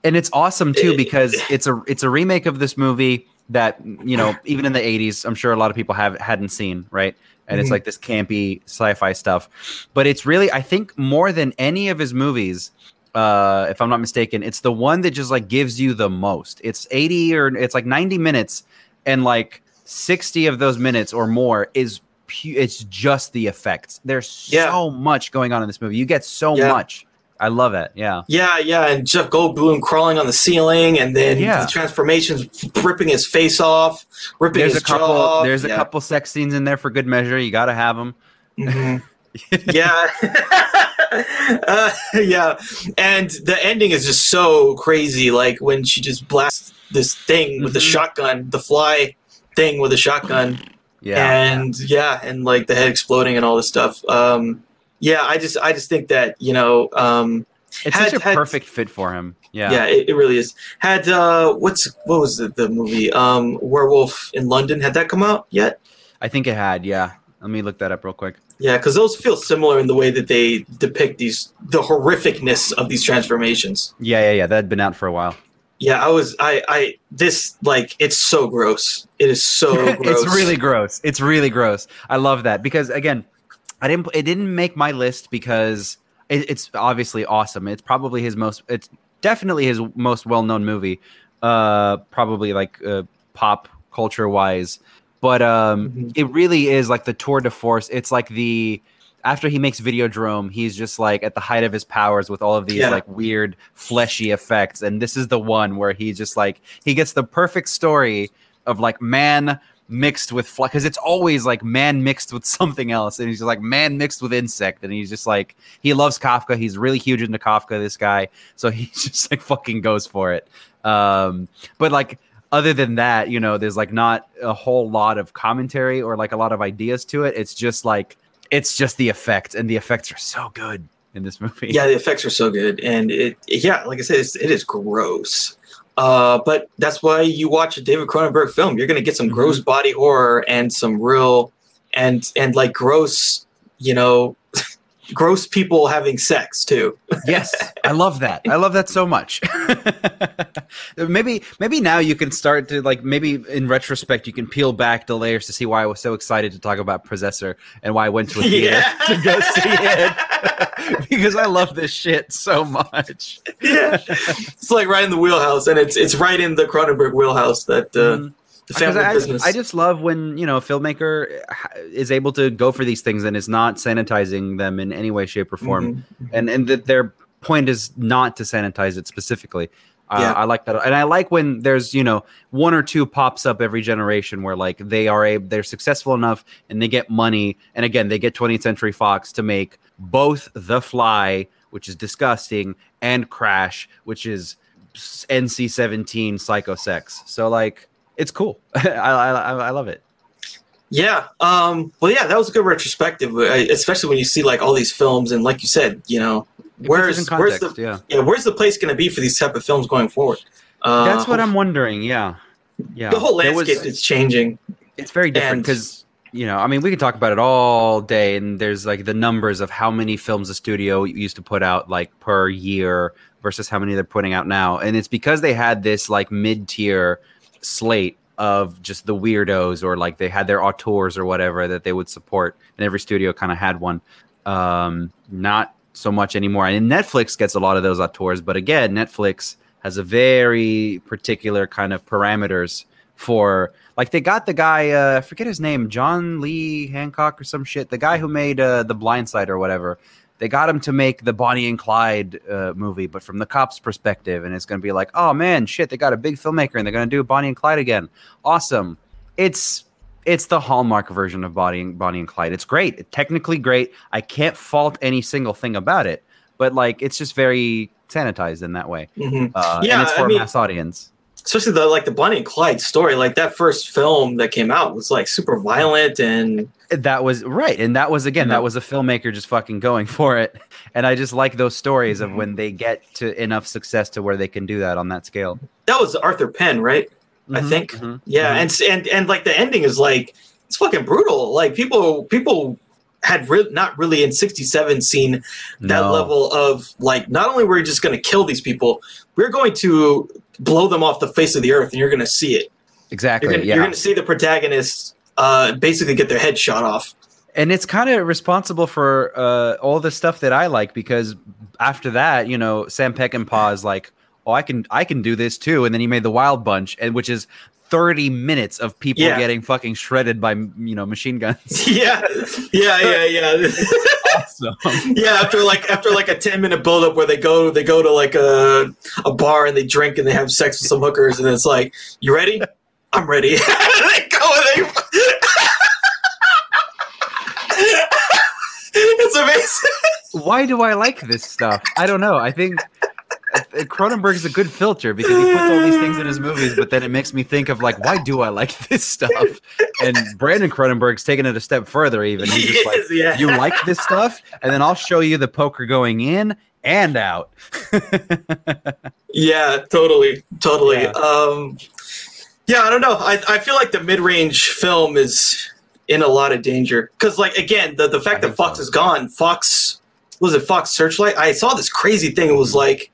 and it's awesome too It- because it's a it's a remake of this movie that you know even in the 80s i'm sure a lot of people have hadn't seen right and it's Mhm. like this campy sci-fi stuff but it's really i think more than any of his movies uh if i'm not mistaken it's the one that just like gives you the most it's 80 or it's like 90 minutes and like 60 of those minutes or more is pu- it's just the effects there's Yeah. so much going on in this movie you get so Yeah. much i love it yeah Yeah, yeah, and Jeff Goldblum crawling on the ceiling, and then Yeah. the transformations ripping his face off, ripping there's his a couple jaw off. there's a couple sex scenes in there for good measure you gotta have them Mhm. yeah, uh, yeah, and the ending is just so crazy. Like when she just blasts this thing with the Mhm. shotgun, the fly thing with a shotgun, yeah and yeah, and like the head exploding and all this stuff. Um, yeah, I just I just think that you know, um, It's Had- such a had- perfect fit for him. Yeah. Yeah, it, it really is. Had uh, what's what was the, the movie? Um, Werewolf in London. Had that come out yet? I think it had. Yeah. Let me look that up real quick. Yeah, because those feel similar in the way that they depict these the horrificness of these transformations. Yeah, yeah, yeah. That had been out for a while. Yeah, I was I I this like it's so gross. It is so gross. it's really gross. It's really gross. I love that because again, I didn't. It didn't make my list because it, it's obviously awesome. It's probably his most. It's definitely his most well-known movie. Uh, probably like uh, pop culture wise, but um, Mhm. it really is like the tour de force. It's like the after he makes Videodrome, he's just like at the height of his powers with all of these Yeah. like weird fleshy effects. And this is the one where he just like he gets the perfect story of like man mixed with fly because it's always like man mixed with something else and he's just like man mixed with insect and he's just like he loves kafka he's really huge into kafka this guy so he just like fucking goes for it um but like other than that you know there's like not a whole lot of commentary or like a lot of ideas to it it's just like it's just the effects and the effects are so good in this movie yeah, the effects are so good, and it yeah, like I said, it's, it is gross. Uh, but that's why you watch a David Cronenberg film. You're gonna get some Mhm. gross body horror and some real and and like gross, you know, gross people having sex too. yes. I love that. I love that so much. Maybe maybe now you can start to like maybe in retrospect you can peel back the layers to see why i was so excited to talk about possessor and why i went to a theater to go see it. Because i love this shit so much. Yeah, it's like right in the wheelhouse, and it's it's right in the Cronenberg wheelhouse that uh, Mhm. The family I, business. I just love when you know a filmmaker is able to go for these things and is not sanitizing them in any way shape or form Mhm. and and that their point is not to sanitize it specifically. Uh, Yeah. I like that, and I like when there's you know one or two pops up every generation where like they are a they're successful enough and they get money, and again they get 20th Century Fox to make both The Fly, which is disgusting, and Crash, which is NC-17 psycho sex. So like it's cool. I, I I I love it. Yeah. Um, well, yeah, that was a good retrospective, uh, especially when you see like all these films and, like you said, you know, It where's in where's the yeah. yeah where's the place going to be for these type of films going forward? Uh, That's what I'm wondering. Yeah, yeah. The whole There was- landscape is changing. it's very different because you know i mean we could talk about it all day and there's like the numbers of how many films a studio used to put out like per year versus how many they're putting out now and it's because they had this like mid-tier slate of just the weirdos or like they had their auteurs or whatever that they would support and every studio kind of had one. Um not so much anymore. And netflix gets a lot of those auteurs but again netflix has a very particular kind of parameters for like they got the guy uh I forget his name john lee hancock or some shit the guy who made uh, the blind side or whatever they got him to make the bonnie and clyde uh, movie but from the cops perspective and it's going to be like oh man shit they got a big filmmaker and they're going to do bonnie and clyde again. Awesome. It's it's the hallmark version of bonnie and, bonnie and clyde. It's great. It's technically great. I can't fault any single thing about it but like it's just very sanitized in that way. Hmm uh, Yeah, and it's for a mean- mass audience Especially the like the Bonnie and Clyde story. Like that first film that came out was like super violent and That was right, and that was again Yeah. that was a filmmaker just fucking going for it, and I just like those stories of Mhm. when they get to enough success to where they can do that on that scale. that was Arthur Penn, right? I Mhm, think. mhm, Yeah, mhm. and and and like the ending is like it's fucking brutal. Like people people had re- not really in 67 seen that No. level of like not only were we're just going to kill these people, we're going to blow them off the face of the earth and you're going to see it. exactly, You're going yeah. to see the protagonists uh basically get their head shot off. and it's kind of responsible for uh, all the stuff that I like because after that, you know, Sam Peckinpah is like, "Oh, I can, I can do this too," and then he made the Wild Bunch, and which is thirty minutes of people Yeah. getting fucking shredded by you know machine guns. yeah. Yeah, yeah, yeah. awesome. yeah, after like after like a 10 minute build up where they go they go to like a a bar and they drink and they have sex with some hookers and it's like, "You ready?" I'm ready. they go and they It's amazing. why do I like this stuff? I don't know. I think uh, is a good filter because he puts all these things in his movies, but then it makes me think of like, why do I like this stuff? And Brandon Cronenberg's taking it a step further. Even he's just like, yeah. you like this stuff, and then I'll show you the poker going in and out. Yeah, totally, totally. Yeah. Um, yeah, I don't know. I, I feel like the mid range film is in a lot of danger because, like, again, the the fact I that Fox so. is gone. Fox was it Fox Searchlight? I saw this crazy thing. It was like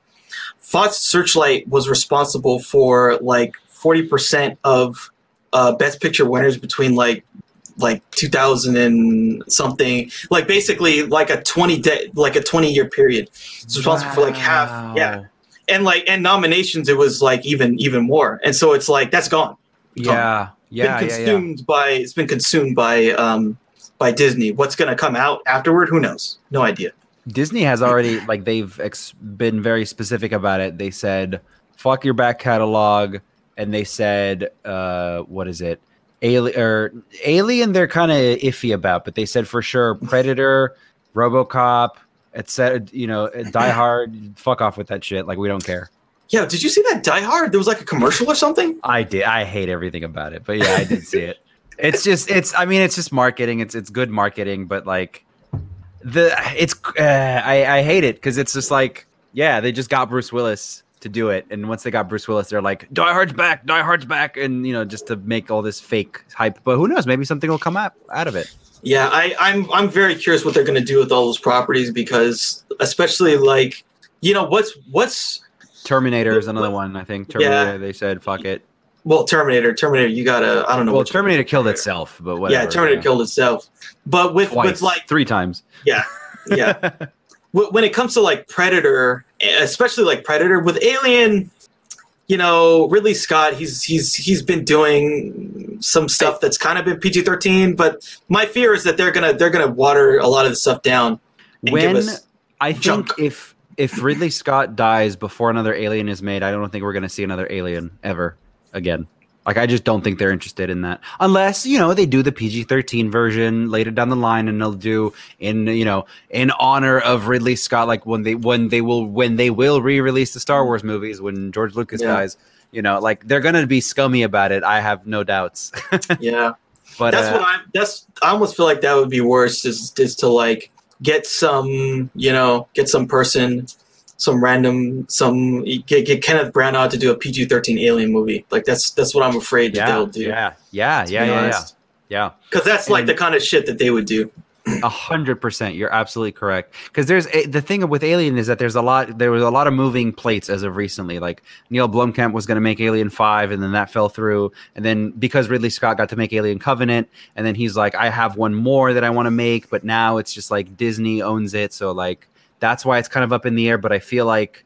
Fox Searchlight was responsible for like forty percent of uh, Best Picture winners between like like 2000 and something. Like basically like a 20 day like a 20 year period. It's responsible for like half yeah. And like and nominations it was like even even more. And so it's like that's gone. Yeah, yeah, been yeah, yeah. consumed by it's been consumed by um by disney. What's gonna come out afterward? Who knows? No idea Disney has already like they've ex- been very specific about it. They said fuck your back catalog, and they said uh, what is it? Alien or Alien? They're kind of iffy about, but they said for sure Predator, RoboCop, etc. You know, Die Hard. fuck off with that shit. Like we don't care. yeah did you see that die hard there was like a commercial or something I did. I hate everything about it, but yeah, I did see it. It's just, it's. I mean, it's just marketing. It's, it's good marketing, but like, the it's. Uh, I, I hate it because it's just like, yeah, they just got Bruce Willis to do it, and once they got Bruce Willis, they're like, Die Hard's back, Die Hard's back, and you know, just to make all this fake hype. But who knows? Maybe something will come out out of it. yeah i i'm i'm very curious what they're gonna do with all those properties because especially like you know what's what's Terminator is another one. I think Yeah. They said, fuck it. Well terminator terminator you gotta i don't know Well, Terminator killed itself, but whatever. yeah terminator yeah. killed itself but with Twice, with like three times. yeah yeah when it comes to like predator especially like predator with alien you know ridley scott he's he's he's been doing some stuff that's kind of been pg-13 but my fear is that they're gonna they're gonna water a lot of the stuff down and give when us I think junk. if if Ridley Scott dies before another Alien is made, I don't think we're to see another Alien ever again. Like I just don't think they're interested in that, unless you know they do the PG thirteen version later down the line, and they'll do in you know in honor of Ridley Scott, like when they when they will when they will re release the Star Wars movies when George Lucas Yeah. dies. You know, like they're gonna be scummy about it. I have no doubts. yeah but that's uh, what i'm that's i almost feel like that would be worse is is to like get some you know get some person some random some get, get kenneth branagh to do a pg-13 alien movie like that's that's what i'm afraid that yeah, they'll do yeah, yeah, yeah, yeah, yeah, because that's like the kind of shit that they would do A hundred percent. You're absolutely correct. Because there's a, the thing with Alien is that there's a lot. There was a lot of moving plates as of recently. Like Neil Blomkamp was going to make Alien Five, and then that fell through. And then because Ridley Scott got to make Alien Covenant, and then he's like, I have one more that I want to make, but now it's just like Disney owns it, so like that's why it's kind of up in the air. But I feel like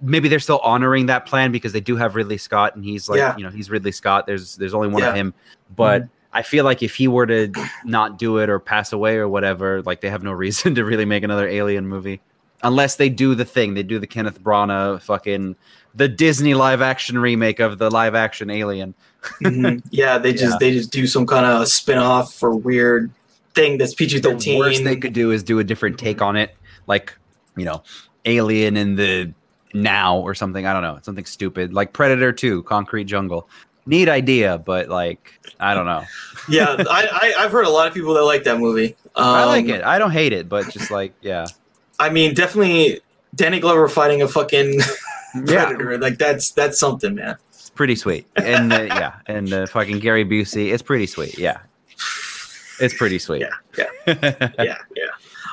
maybe they're still honoring that plan because they do have Ridley Scott, and he's like, Yeah. you know, he's Ridley Scott. There's there's only one of him, but. I feel like if he were to not do it or pass away or whatever, like they have no reason to really make another Alien movie, unless they do the thing. They do the Kenneth Branagh fucking the Disney live action remake of the live action Alien. Mhm. yeah they just Yeah. they just do some kind of spin-off or weird thing that's pg-13 The worst they could do is do a different take on it, like you know, Alien in the now or something. I don't know, something stupid like Predator Two, Concrete Jungle. Neat idea, but like I don't know. yeah I, I i've heard a lot of people that like that movie um, I like it. I don't hate it, but just like yeah, i mean definitely danny glover fighting a fucking yeah, predator like that's that's something man It's pretty sweet. And uh, yeah, and uh, fucking Gary Busey, it's pretty sweet. Yeah, it's pretty sweet. Yeah, Yeah, yeah, yeah.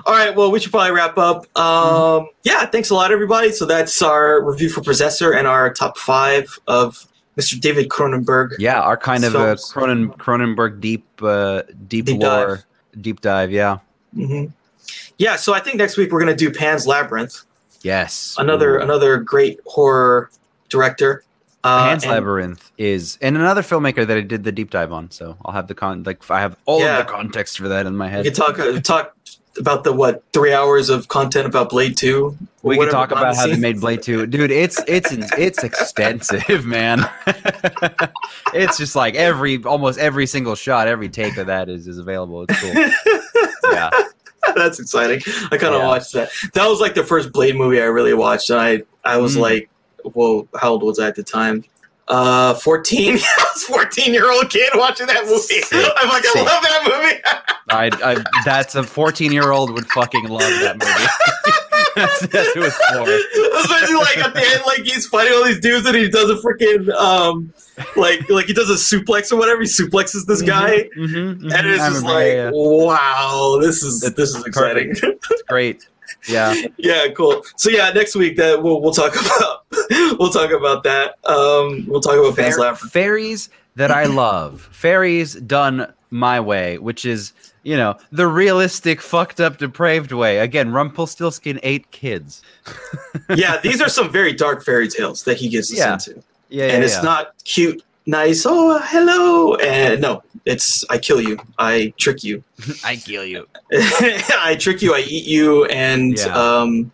All right, well, we should probably wrap up. Um, yeah, thanks a lot, everybody. So that's our review for Possessor and our top five of Mr. David Cronenberg. yeah, our kind of a Films. Cronen, Cronenberg deep, uh, deep, Deep lore, dive. deep dive. Yeah. hmm Yeah, so I think next week we're gonna do Pan's Labyrinth, Yes. another Ooh. another great horror director. Uh, Pan's and- Labyrinth is, and another filmmaker that I did the deep dive on. So I'll have the con, like I have all Yeah. of the context for that in my We head. could talk uh, talk about the what three hours of content about Blade Two. we whatever talk about how they made Blade Two, dude. It's it's it's extensive, man. it's just like every almost every single shot, every take of that is is available. It's cool. Yeah. That's exciting. I kind of Yeah. watched that. That was like the first Blade movie I really watched, and I I was Mm. like, well, how old was I at the time? Uh, fourteen. I was fourteen year old kid watching that movie. Sick. I'm like, I Sick. love that movie. I, I that's a 14 year old would fucking love that movie. that's, that's who it's for. Especially like at the end, like he's fighting all these dudes and he does a freaking um like like he does a suplex or whatever. He suplexes this guy. Mhm, mhm. And it's I just remember, like, yeah, wow, this is this is exciting. It's great. Yeah. yeah, cool. So yeah, next week that we'll we'll talk about we'll talk about that. Um, we'll talk about Fair- fairies that I love. fairies done my way, which is, you know, the realistic, fucked up, depraved way. Again, Rumpelstiltskin ate kids. yeah, these are some very dark fairy tales that he gets us Yeah. into, Yeah, yeah. and yeah, it's yeah. not cute, nice. Oh, hello, and no, it's I kill you, I trick you, I kill you. I trick you, I eat you, and Yeah. um,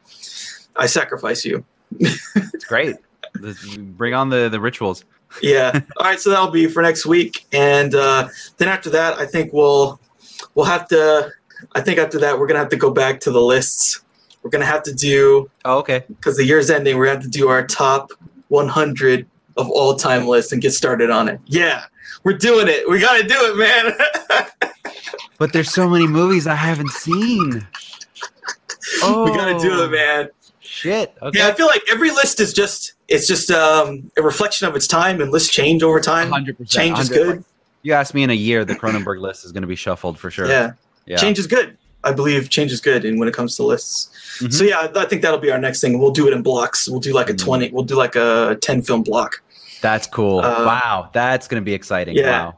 I sacrifice you. It's great. This- Bring on the the rituals. yeah. All right. So that'll be for next week, and uh, then after that, I think we'll we'll have to. I think after that, we're gonna have to go back to the lists. We're gonna have to do Oh, okay. because the year's ending. We're gonna have to do our top 100 of all time list and get started on it. Yeah, we're doing it. We gotta do it, man. But there's so many movies I haven't seen. Oh, we gotta do it, man. Shit. Okay. Yeah, I feel like every list is just it's just um, a reflection of its time, and lists change over time. 100%. Change is 100. good. You ask me in a year, the Cronenberg list is going to be shuffled for sure. Yeah. Yeah. change is good. I believe change is good, and when it comes to lists. Mhm. So yeah, I think that'll be our next thing. We'll do it in blocks. We'll do like a Mhm. twenty. We'll do like a ten film block. That's cool. Uh, wow. That's going to be exciting. yeah. Wow.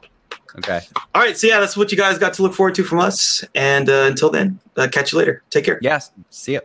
Okay. All right, so yeah, that's what you guys got to look forward to from us. And uh, until then, uh, catch you later. Take care. Yes. See ya.